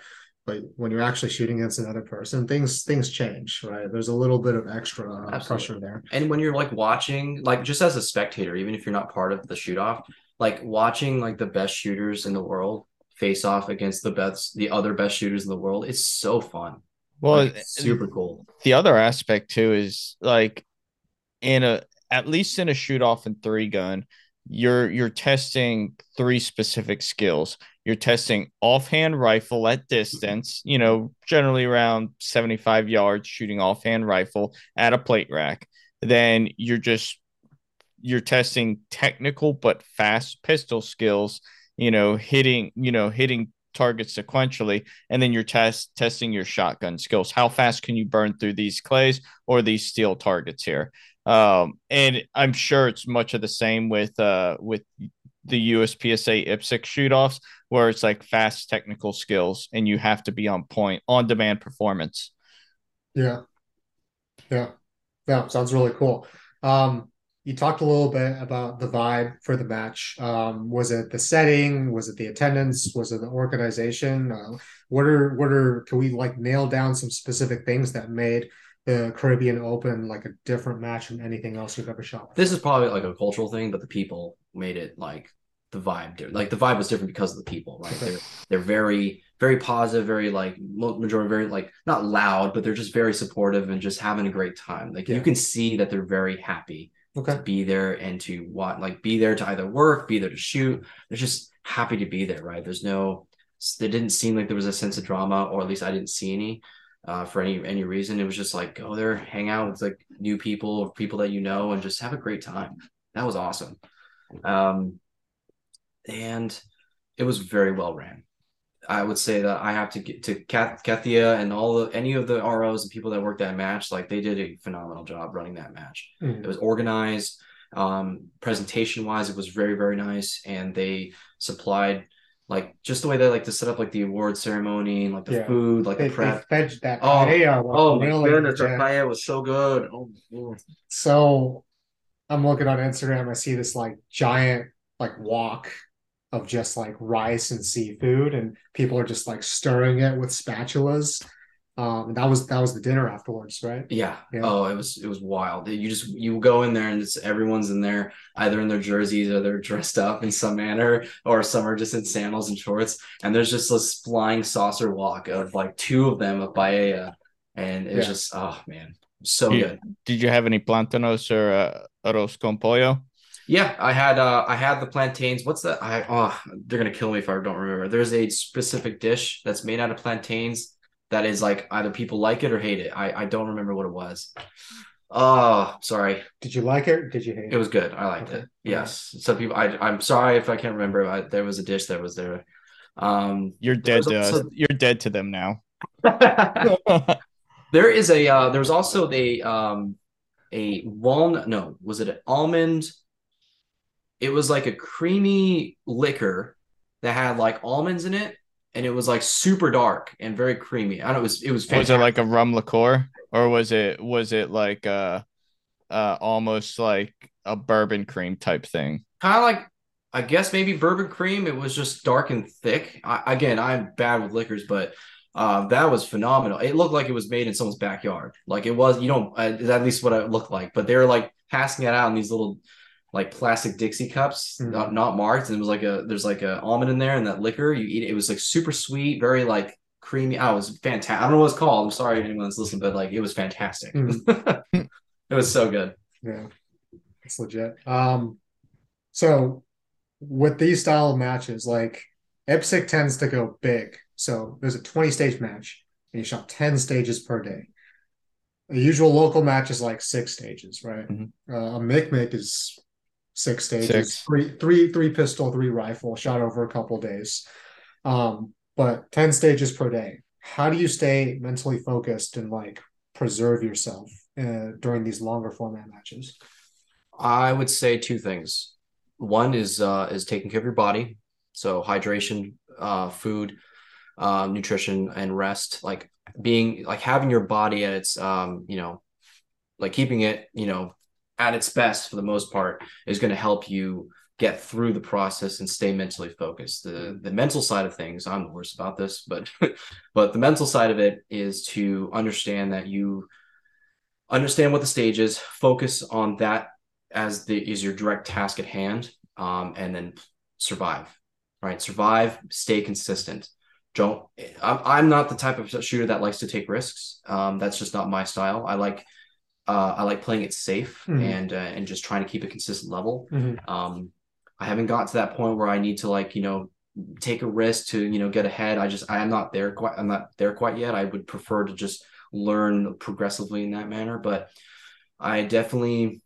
but when you're actually shooting against another person, things things change, right? There's a little bit of extra uh, pressure there. And when you're like watching, like just as a spectator, even if you're not part of the shoot off, like watching like the best shooters in the world face off against the best, the other best shooters in the world, it's so fun. Well, Like, it's super cool. the other aspect too is like in a at least in a shoot off and three gun you're you're testing three specific skills. You're testing offhand rifle at distance you know generally around 75 yards shooting offhand rifle at a plate rack. Then you're just you're testing technical but fast pistol skills you know hitting you know hitting targets sequentially. And then you're test testing your shotgun skills. How fast can you burn through these clays or these steel targets here um and i'm sure it's much of the same with uh with the uspsa ipsc shoot-offs where it's like fast technical skills and you have to be on point on demand performance Yeah. Yeah. Yeah. Sounds really cool. Um, you talked a little bit about the vibe for the match. Um, was it the setting? Was it the attendance? Was it the organization? Uh, what are what are can we like nail down some specific things that made the Caribbean Open like a different match than anything else you've ever shot? This is probably like a cultural thing, but the people made it like the vibe. different. Like the vibe was different because of the people, right? Okay. They're they're very very positive, very like majority very like not loud, but they're just very supportive and just having a great time. Like Yeah. you can see that they're very happy Okay. to be there and to want like be there to either work, be there to shoot. They're just happy to be there, right? There's no there didn't seem like there was a sense of drama, or at least I didn't see any uh, for any any reason. It was just like go there, hang out with like new people or people that you know, and just have a great time. That was awesome. Um, and it was very well ran. I would say that I have to get to Kath, Kathia and all the any of the ROs and people that worked that match. Like they did a phenomenal job running that match. Mhm. It was organized. Um, presentation wise, it was very very nice, and they supplied like just the way they like to set up like the award ceremony and like the Yeah. food, like They, the they prep. fed that Oh, paella Oh my really goodness, the legit. paella was so good. Oh, oh. So I'm looking on Instagram, I see this like giant like wok of just like rice and seafood, and people are just like stirring it with spatulas. Um, and that was that was the dinner afterwards, right? Yeah. Yeah. Oh, it was it was wild. You just you go in there and it's everyone's in there either in their jerseys or they're dressed up in some manner or some are just in sandals and shorts and there's just this flying saucer wok of like two of them of paella and it was Yeah. just oh man so Yeah. good. did you have any plantanos or uh, arroz con pollo Yeah, I had uh I had the plantains. What's that? I oh they're gonna kill me if I don't remember. There's a specific dish that's made out of plantains that is like either people like it or hate it. I I don't remember what it was. Oh, sorry. Did you like it? Or did you hate It It was good. I liked Okay. it. Yes. Some people. I. I'm sorry if I can't remember. I, there was a dish that was there. Um. you're dead to also- you're dead to them now there is a. Uh, there was also the um, a walnut. No, was it an almond? It was like a creamy liquor that had like almonds in it, and it was like super dark and very creamy. I don't know. It was. It was. fantastic. was it like a rum liqueur or was it was it like uh uh almost like a bourbon cream type thing kind of like I guess maybe bourbon cream. It was just dark and thick. I, again, I'm bad with liquors, but uh, that was phenomenal. It looked like it was made in someone's backyard. Like it was, you know, uh, at least what it looked like. But they were like passing it out in these little like plastic Dixie cups, Mhm. not, not marked. And it was like a there's like a almond in there and that liquor. You eat it. It was like super sweet, very like creamy. Oh, it was fantastic. I don't know what it's called. I'm sorry if anyone's listening, but like it was fantastic. it was so good. Yeah, it's legit. Um, so with these style of matches, like IPSC tends to go big. So there's a 20 stage match, and you shot 10 stages per day. A usual local match is like six stages, right? Mhm. Uh, a MIC is six stages, Six. three, three, three pistol, three rifle, shot over a couple days. Um, but 10 stages per day. How do you stay mentally focused and like preserve yourself uh, during these longer format matches? I would say two things. One is uh, is taking care of your body, so hydration, uh, food, uh, nutrition, and rest. Like being like having your body at its um, you know, like keeping it you know at its best for the most part is going to help you get through the process and stay mentally focused. The the mental side of things, I'm the worst about this, but but the mental side of it is to understand that you understand what the stage is, focus on that as the is your direct task at hand, um, and then survive. Right, survive, stay consistent. Don't. I'm, I'm not the type of shooter that likes to take risks. Um, that's just not my style. I like uh, I like playing it safe Mhm. and uh, and just trying to keep a consistent level. Mhm. Um, I haven't got to that point where I need to like you know take a risk to you know get ahead. I just I am not there quite. I'm not there quite yet. I would prefer to just learn progressively in that manner, but I definitely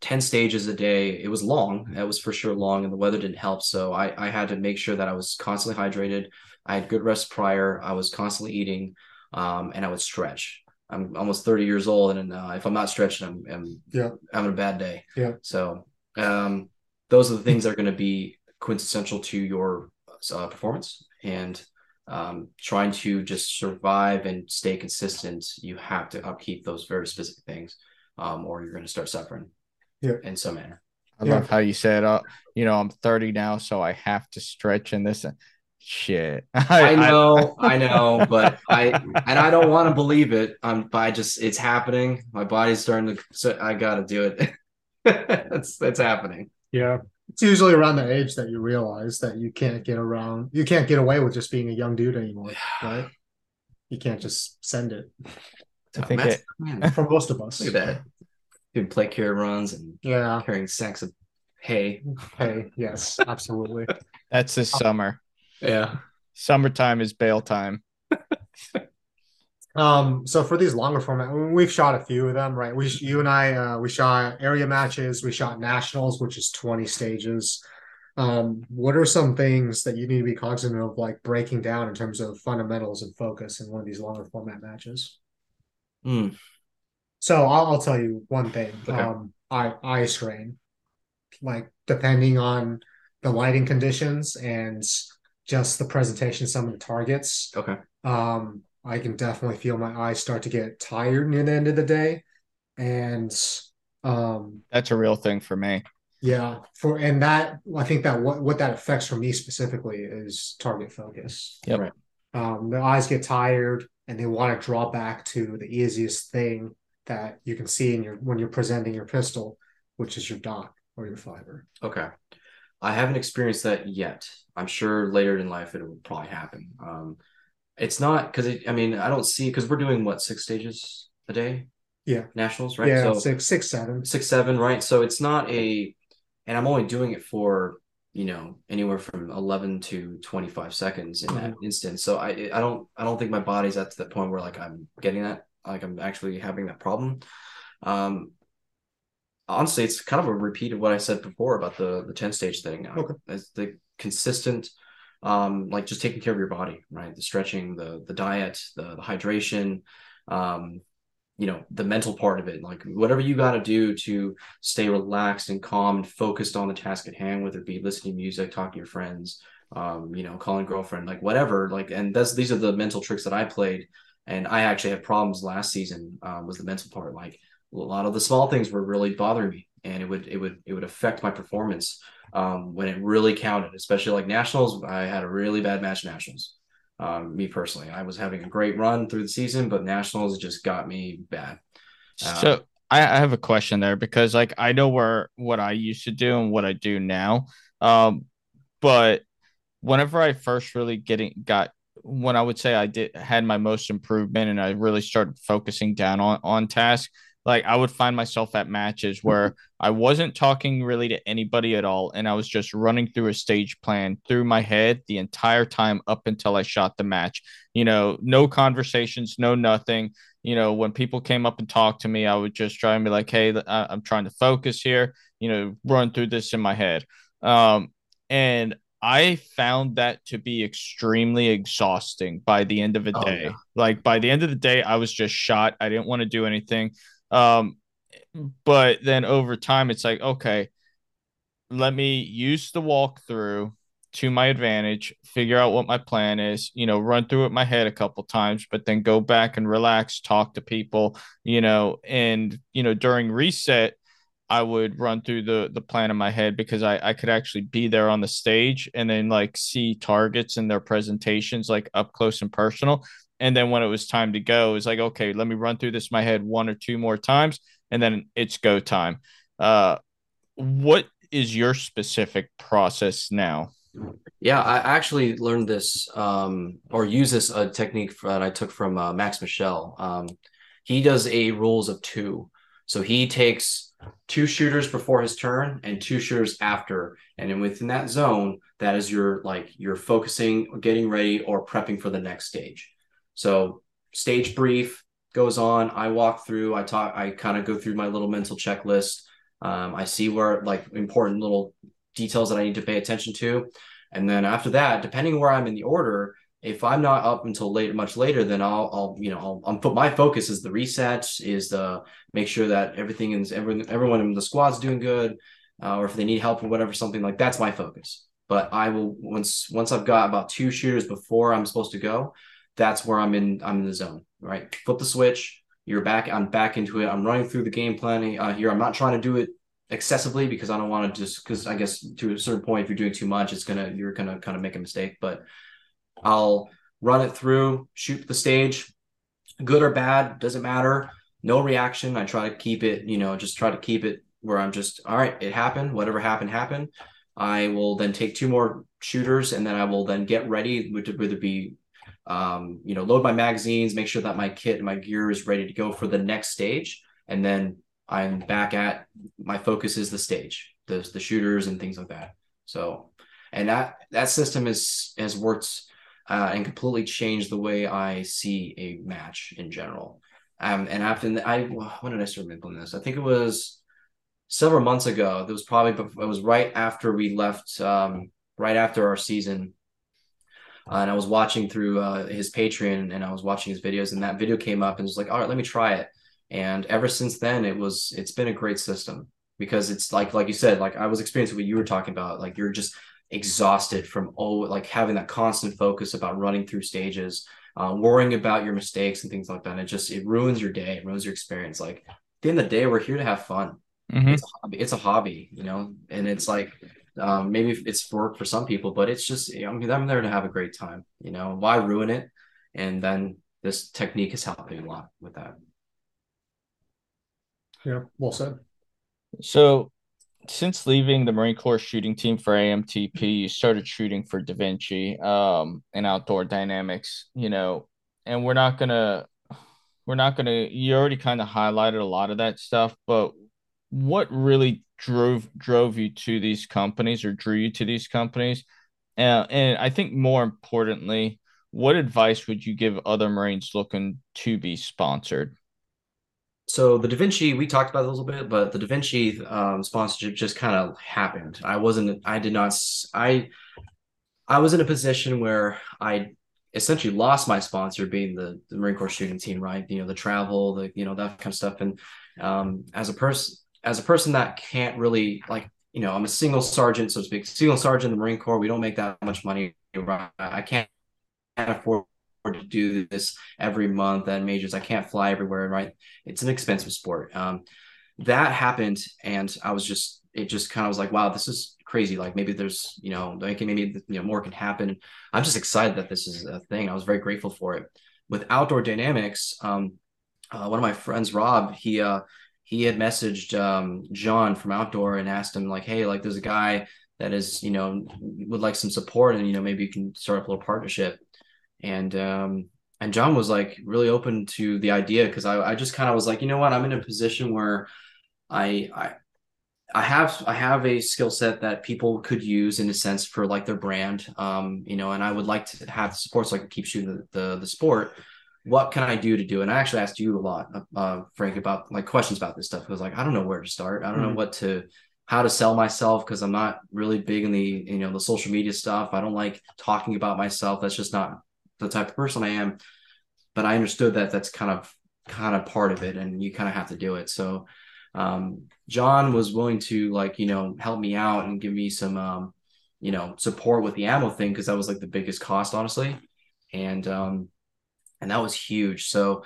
10 stages a day. It was long. It was for sure long, and the weather didn't help. So I, I had to make sure that I was constantly hydrated. I had good rest prior. I was constantly eating, um, and I would stretch. I'm almost 30 years old, and uh, if I'm not stretching, I'm, I'm Yeah. having a bad day. Yeah. So um, those are the things that are going to be quintessential to your uh, performance, and um, trying to just survive and stay consistent. You have to upkeep those very specific things, um, or you're going to start suffering. Yeah. In some manner. I Yeah. love how you said, uh, you know, I'm 30 now, so I have to stretch in this. Shit. I know, I, know, but I and I don't want to believe it. Um, but I just it's happening. My body's starting to. So I got to do it. that's that's happening. Yeah. It's usually around the age that you realize that you can't get around, you can't get away with just being a young dude anymore, right? You can't just send it I think it- man, for most of us. look at that. Doing play carry runs and Yeah. carrying sacks of hay. Hey, yes, absolutely. That's this summer. Yeah. Summertime is bale time. Um, so for these longer format, we've shot a few of them, right? We, you and I, uh, we shot area matches, we shot nationals, which is 20 stages. Um, what are some things that you need to be cognizant of, like breaking down in terms of fundamentals and focus in one of these longer format matches? Hmm. So I'll, I'll tell you one thing. Okay. Um, eye eye strain, like depending on the lighting conditions and just the presentation of some of the targets. Okay. Um, I can definitely feel my eyes start to get tired near the end of the day, and um, That's a real thing for me. yeah, for and that I think that what what that affects for me specifically is target focus. Yeah. Right. Um, the eyes get tired and they want to draw back to the easiest thing that you can see in your when you're presenting your pistol, which is your dot or your fiber. Okay. I haven't experienced that yet. I'm sure later in life it will probably happen. Um, it's not because it, I mean I don't see because we're doing what six stages a day. Yeah. Nationals, right? Yeah, so six, six, seven. six seven right so it's not a and i'm only doing it for you know anywhere from 11 to 25 seconds in that instance so i i don't i don't think my body's at to the point where like i'm getting that like i'm actually having that problem um honestly it's kind of a repeat of what i said before about the the 10 stage thing Okay. it's the consistent um like just taking care of your body right? The stretching the the diet the, the hydration um you know the mental part of it. Like whatever you got to do to stay relaxed and calm and focused on the task at hand whether it be listening to music talking to your friends um you know calling girlfriend like whatever like and that's these are the mental tricks that i played. And i actually had problems last season um, was the mental part. Like a lot of the small things were really bothering me and it would it would it would affect my performance um when it really counted especially like nationals i had a really bad match nationals um, me personally, I was having a great run through the season, but nationals just got me bad. Uh, So I, I have a question there because like I know where what I used to do and what I do now. Um, but whenever I first really getting got when I would say I did had my most improvement and I really started focusing down on on task, like I would find myself at matches where I wasn't talking really to anybody at all, and I was just running through a stage plan through my head the entire time up until I shot the match. You know, no conversations, no nothing. You know, when people came up and talked to me, I would just try and be like, "Hey, I'm trying to focus here." You know, run through this in my head. Um, and I found that to be extremely exhausting by the end of the Oh, day. yeah. Like by the end of the day, I was just shot. I didn't want to do anything. Um, but then over time, it's like, okay, let me use the walkthrough to my advantage, figure out what my plan is, you know, run through it in my head a couple times, but then go back and relax, talk to people, you know, and you know, during reset, I would run through the the plan in my head because I I could actually be there on the stage and then like see targets and their presentations like up close and personal. And then when it was time to go, it's like, okay, let me run through this in my head one or two more times, and then it's go time. Uh, what is your specific process now? Yeah, I actually learned this um, or use this uh, technique that I took from uh, Max Michel. Um, he does a rules of two. So he takes two shooters before his turn and two shooters after. And within that zone, that is your like you're focusing, getting ready, or prepping for the next stage. So stage brief goes on. I walk through, I talk, I kind of go through my little mental checklist. Um, I see where like important little details that I need to pay attention to. And then after that, depending where I'm in the order, if I'm not up until late, much later, then I'll, I'll, you know, I'll, I'll put my focus is the reset, is the make sure that everything is everyone, everyone in the squad's doing good, uh, or if they need help or whatever, something like that's my focus. But I will once once I've got about two shooters before I'm supposed to go, that's where I'm in. I'm in the zone. Right, flip the switch. You're back. I'm back into it. I'm running through the game planning uh, here. I'm not trying to do it excessively because I don't want to just because I guess to a certain point, if you're doing too much, it's gonna you're gonna kind of make a mistake. But I'll run it through, shoot the stage, good or bad, doesn't matter. No reaction. I try to keep it, you know, just try to keep it where I'm just all right. It happened. Whatever happened, happened. I will then take two more shooters, and then I will then get ready, would either be um, you know, load my magazines, make sure that my kit and my gear is ready to go for the next stage. And then I'm back at my focus is the stage, the, the shooters and things like that. So, and that, that system is, has worked uh, and completely changed the way I see a match in general. Um, and after I, when did I start implementing this? I think it was several months ago. It was probably, it was right after we left, um, right after our season uh, and I was watching through uh, his Patreon and I was watching his videos, and that video came up and was like, all right, let me try it. And ever since then, it was it's been a great system because it's like like you said, like I was experiencing what you were talking about, like you're just exhausted from oh like having that constant focus about running through stages, uh, worrying about your mistakes and things like that. And it just it ruins your day, it ruins your experience. Like at the end of the day, we're here to have fun. Mm-hmm. It's a hobby. It's a hobby, you know, and it's like um, maybe it's work for some people, but it's just I mean I'm there to have a great time. You know, why ruin it? And then this technique is helping a lot with that. Yeah, well said. So, since leaving the Marine Corps shooting team for AMTP, you started shooting for Da Vinci um, and Outdoor Dynamics. You know, and we're not gonna, we're not gonna. You already kind of highlighted a lot of that stuff, but what really drove drove you to these companies or drew you to these companies? Uh, and I think more importantly, what advice would you give other Marines looking to be sponsored? So the Da Vinci, we talked about a little bit, but the Da Vinci um, sponsorship just kind of happened. I wasn't, I did not, I, I was in a position where I essentially lost my sponsor being the, the Marine Corps shooting team, right? You know, the travel, the, you know, that kind of stuff. And um, as a person, as a person that can't really like, you know, I'm a single sergeant, so to speak, single sergeant in the Marine Corps. We don't make that much money. I can't afford to do this every month at majors. I can't fly everywhere, right? It's an expensive sport. Um, that happened, and I was just, it just kind of was like, wow, this is crazy. Like maybe there's, you know, maybe you know more can happen. I'm just excited that this is a thing. I was very grateful for it. With outdoor dynamics, um, uh, one of my friends, Rob, he uh, he had messaged um, John from Outdoor and asked him like, hey, like there's a guy that is, you know, would like some support and you know maybe you can start up a little partnership. And um, and John was like really open to the idea because I, I just kind of was like, you know what, I'm in a position where I I I have I have a skill set that people could use in a sense for like their brand, um, you know, and I would like to have the support so can keep shooting the, the, the sport. What can I do to do? And I actually asked you a lot, uh, Frank, about like questions about this stuff. because like I don't know where to start. I don't mm-hmm. know what to how to sell myself because I'm not really big in the you know the social media stuff. I don't like talking about myself. That's just not the type of person I am. But I understood that that's kind of kind of part of it, and you kind of have to do it. So um, John was willing to like you know help me out and give me some um, you know support with the ammo thing because that was like the biggest cost honestly, and um, and that was huge. So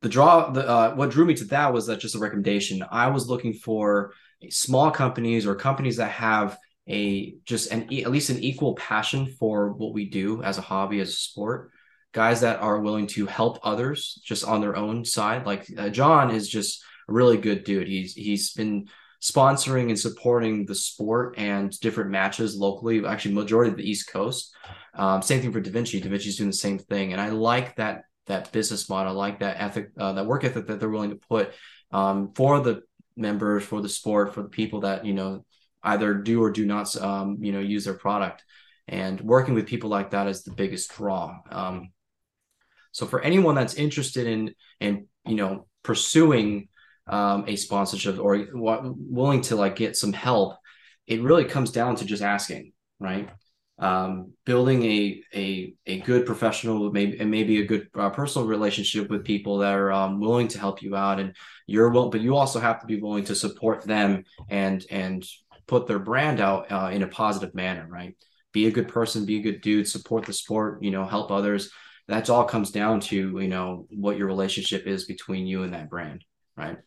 the draw the uh, what drew me to that was that just a recommendation. I was looking for small companies or companies that have a just an at least an equal passion for what we do as a hobby as a sport guys that are willing to help others just on their own side like uh, john is just a really good dude. He's he's been sponsoring and supporting the sport and different matches locally. Actually, majority of the East Coast. Um, same thing for Da Vinci. Da Vinci's doing the same thing, and I like that that business model. I like that ethic, uh, that work ethic that they're willing to put um, for the members, for the sport, for the people that you know either do or do not um, you know use their product. And working with people like that is the biggest draw. Um, so for anyone that's interested in in you know pursuing um, a sponsorship or w- willing to like get some help, it really comes down to just asking, right? Um, building a a a good professional, maybe and maybe a good uh, personal relationship with people that are um, willing to help you out, and you're will, but you also have to be willing to support them and and put their brand out uh, in a positive manner, right? Be a good person, be a good dude, support the sport, you know, help others. That's all comes down to you know what your relationship is between you and that brand, right?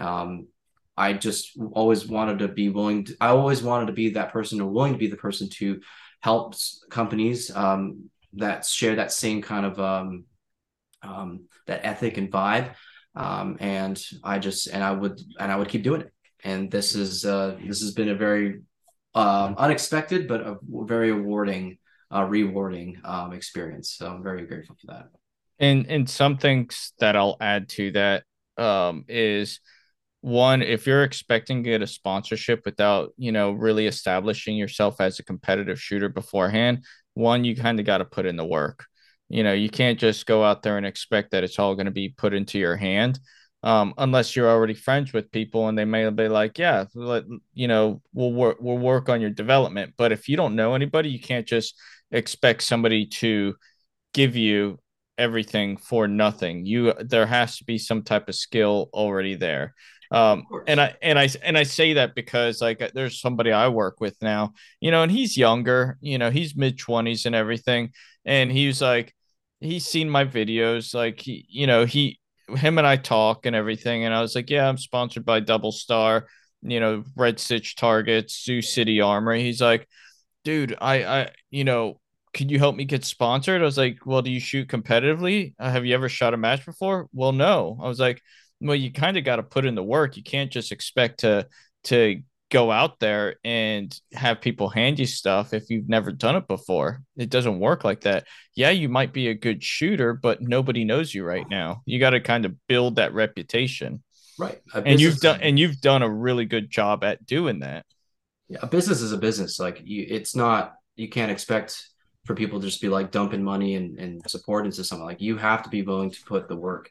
Um, I just always wanted to be willing. To, I always wanted to be that person or willing to be the person to help companies um, that share that same kind of um, um, that ethic and vibe. Um, and I just and I would and I would keep doing it. And this is uh, this has been a very um, unexpected but a very rewarding, uh, rewarding um, experience. So I'm very grateful for that. And and some things that I'll add to that is one if you're expecting to get a sponsorship without you know really establishing yourself as a competitive shooter beforehand one you kind of got to put in the work. You know you can't just go out there and expect that it's all going to be put into your hand um, unless you're already friends with people and they may be like yeah let, you know we'll work we'll work on your development. But if you don't know anybody you can't just expect somebody to give you everything for nothing. You there has to be some type of skill already there um, and I and I and I say that because like there's somebody I work with now, you know, and he's younger, you know, he's mid twenties and everything, and he's like, he's seen my videos, like he, you know, he, him and I talk and everything, and I was like, yeah, I'm sponsored by Double Star, you know, Red Stitch Targets, Sioux City Armory. He's like, dude, I, I, you know, can you help me get sponsored? I was like, well, do you shoot competitively? Uh, have you ever shot a match before? Well, no. I was like, well, you kind of got to put in the work. You can't just expect to to go out there and have people hand you stuff if you've never done it before. It doesn't work like that. Yeah, you might be a good shooter, but nobody knows you right now. You got to kind of build that reputation. Right. And you've done and you've done a really good job at doing that. Yeah, a business is a business. Like you it's not you can't expect for people to just be like dumping money and, and support into something like you have to be willing to put the work.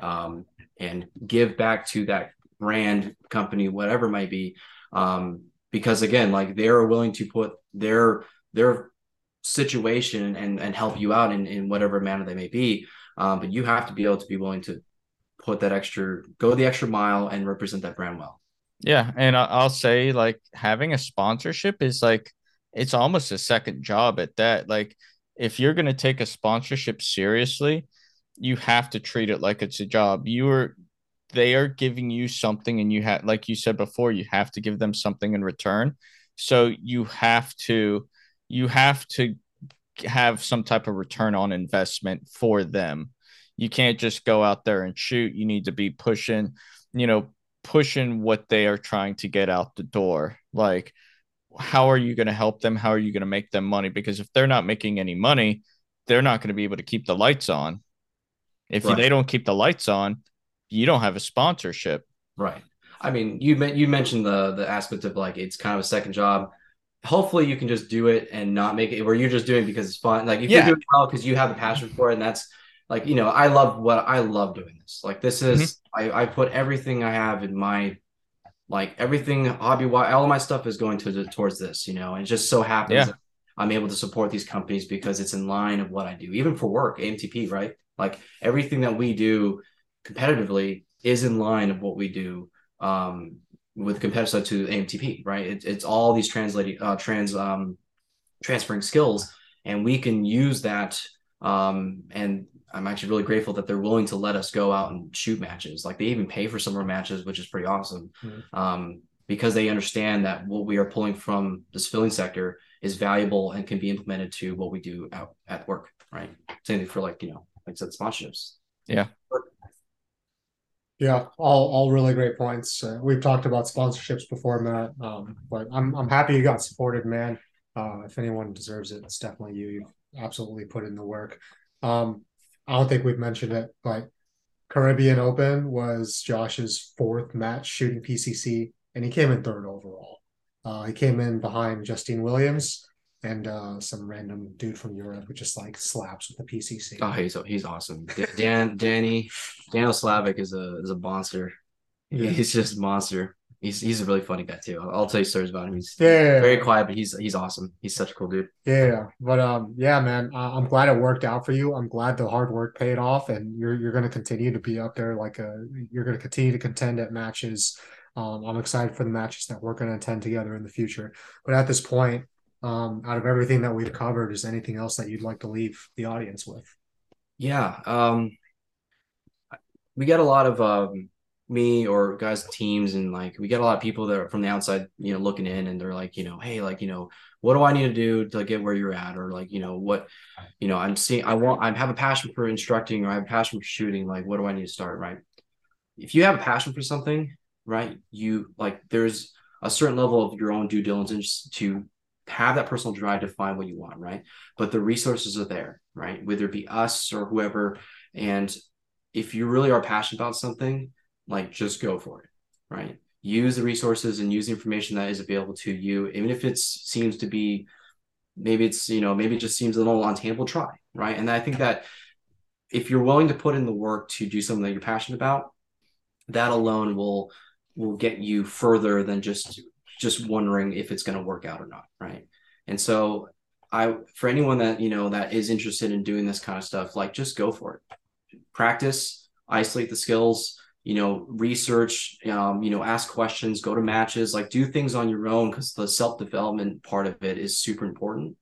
Um, and give back to that brand company whatever it might be. Um, because again like they're willing to put their their situation and and help you out in, in whatever manner they may be. Um, but you have to be able to be willing to put that extra go the extra mile and represent that brand well. Yeah and i'll say like having a sponsorship is like it's almost a second job at that. Like if you're going to take a sponsorship seriously you have to treat it like it's a job. You are they are giving you something and you have like you said before, you have to give them something in return. So you have to you have to have some type of return on investment for them. You can't just go out there and shoot. You need to be pushing, you know, pushing what they are trying to get out the door. Like, how are you going to help them? How are you going to make them money? Because if they're not making any money, they're not going to be able to keep the lights on If Right. they don't keep the lights on, you don't have a sponsorship. Right. I mean, you you mentioned the the aspect of like it's kind of a second job. Hopefully, you can just do it and not make it where you're just doing it because it's fun. Like if Yeah. you do it well because you have a passion for it, and that's like you know, I love what I love doing this. Like this is mm-hmm. I I put everything I have in my like everything hobby wise, all of my stuff is going to towards this. You know, and it just so happens Yeah. I'm able to support these companies because it's in line of what I do, even for work, AMTP, right? Like everything that we do competitively is in line of what we do um, with competitive to AMTP, right? It, it's all these translating, uh, trans, um, transferring skills, and we can use that. Um, and I'm actually really grateful that they're willing to let us go out and shoot matches. Like they even pay for some of our matches, which is pretty awesome. Mhm. Um, because they understand that what we are pulling from the civilian sector is valuable and can be implemented to what we do out at work, right? Same thing for like, you know, like I said, sponsorships. Yeah, yeah, all all really great points. Uh, we've talked about sponsorships before, Matt. Um, but I'm I'm happy you got supported, man. Uh, if anyone deserves it, it's definitely you. You've absolutely put in the work. Um, I don't think we've mentioned it, but Caribbean Open was Josh's fourth match shooting PCC, and he came in third overall. Uh, he came in behind Justine Williams and uh, some random dude from Europe who just like slaps with the PCC. Oh, he's he's awesome. Dan Danny Daniel Slavic is a is a monster. Yeah. He's just monster. He's he's a really funny guy too. I'll, I'll tell you stories about him. He's Yeah. very quiet, but he's he's awesome. He's such a cool dude. Yeah, but um, yeah, man, I- I'm glad it worked out for you. I'm glad the hard work paid off, and you're you're going to continue to be up there. Like, uh, you're going to continue to contend at matches. Um, I'm excited for the matches that we're going to attend together in the future. But at this point, um, out of everything that we've covered, is anything else that you'd like to leave the audience with? Yeah. Um we get a lot of um me or guys teams and like we get a lot of people that are from the outside, you know, looking in and they're like, you know, hey, like, you know, what do I need to do to get where you're at? Or like, you know, what, you know, I'm seeing I want I have a passion for instructing or I have a passion for shooting, like what do I need to start, right? If you have a passion for something, right, you like there's a certain level of your own due diligence to have that personal drive to find what you want, right? But the resources are there, right? Whether it be us or whoever. And if you really are passionate about something, like just go for it, right? Use the resources and use the information that is available to you, even if it seems to be maybe it's you know maybe it just seems a little untainable. Try, right? And I think that if you're willing to put in the work to do something that you're passionate about, that alone will will get you further than just just wondering if it's going to work out or not, right? And so I for anyone that you know that is interested in doing this kind of stuff, like just go for it. Practice, isolate the skills, you know, research, um, you know, ask questions, go to matches, like do things on your own because the self-development part of it is super important.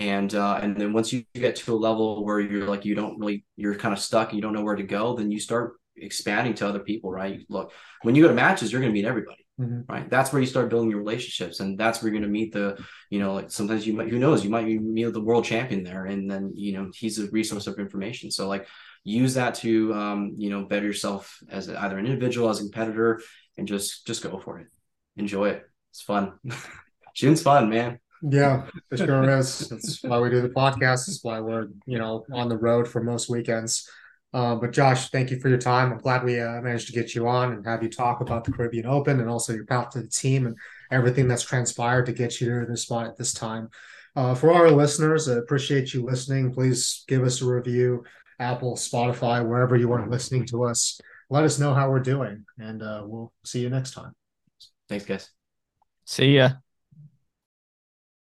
And uh, and then once you get to a level where you're like you don't really you're kind of stuck and you don't know where to go, then you start expanding to other people, right? Look, when you go to matches, you're going to meet everybody Mhm. right? That's where you start building your relationships, and that's where you're going to meet the, you know, like sometimes you might, who knows, you might meet the world champion there, and then you know he's a resource of information. So like use that to, um, you know, better yourself as either an individual, as a competitor, and just just go for it, enjoy it. It's fun. Shooting's fun, man. Yeah, it sure is. That's why we do the podcast. That's why we're, you know, on the road for most weekends. Uh, but Josh, thank you for your time. I'm glad we uh, managed to get you on and have you talk about the Caribbean Open and also your path to the team and everything that's transpired to get you to this spot at this time. Uh, for our listeners, I appreciate you listening. Please give us a review, Apple, Spotify, wherever you are listening to us. Let us know how we're doing, and uh, we'll see you next time. Thanks, guys. See ya.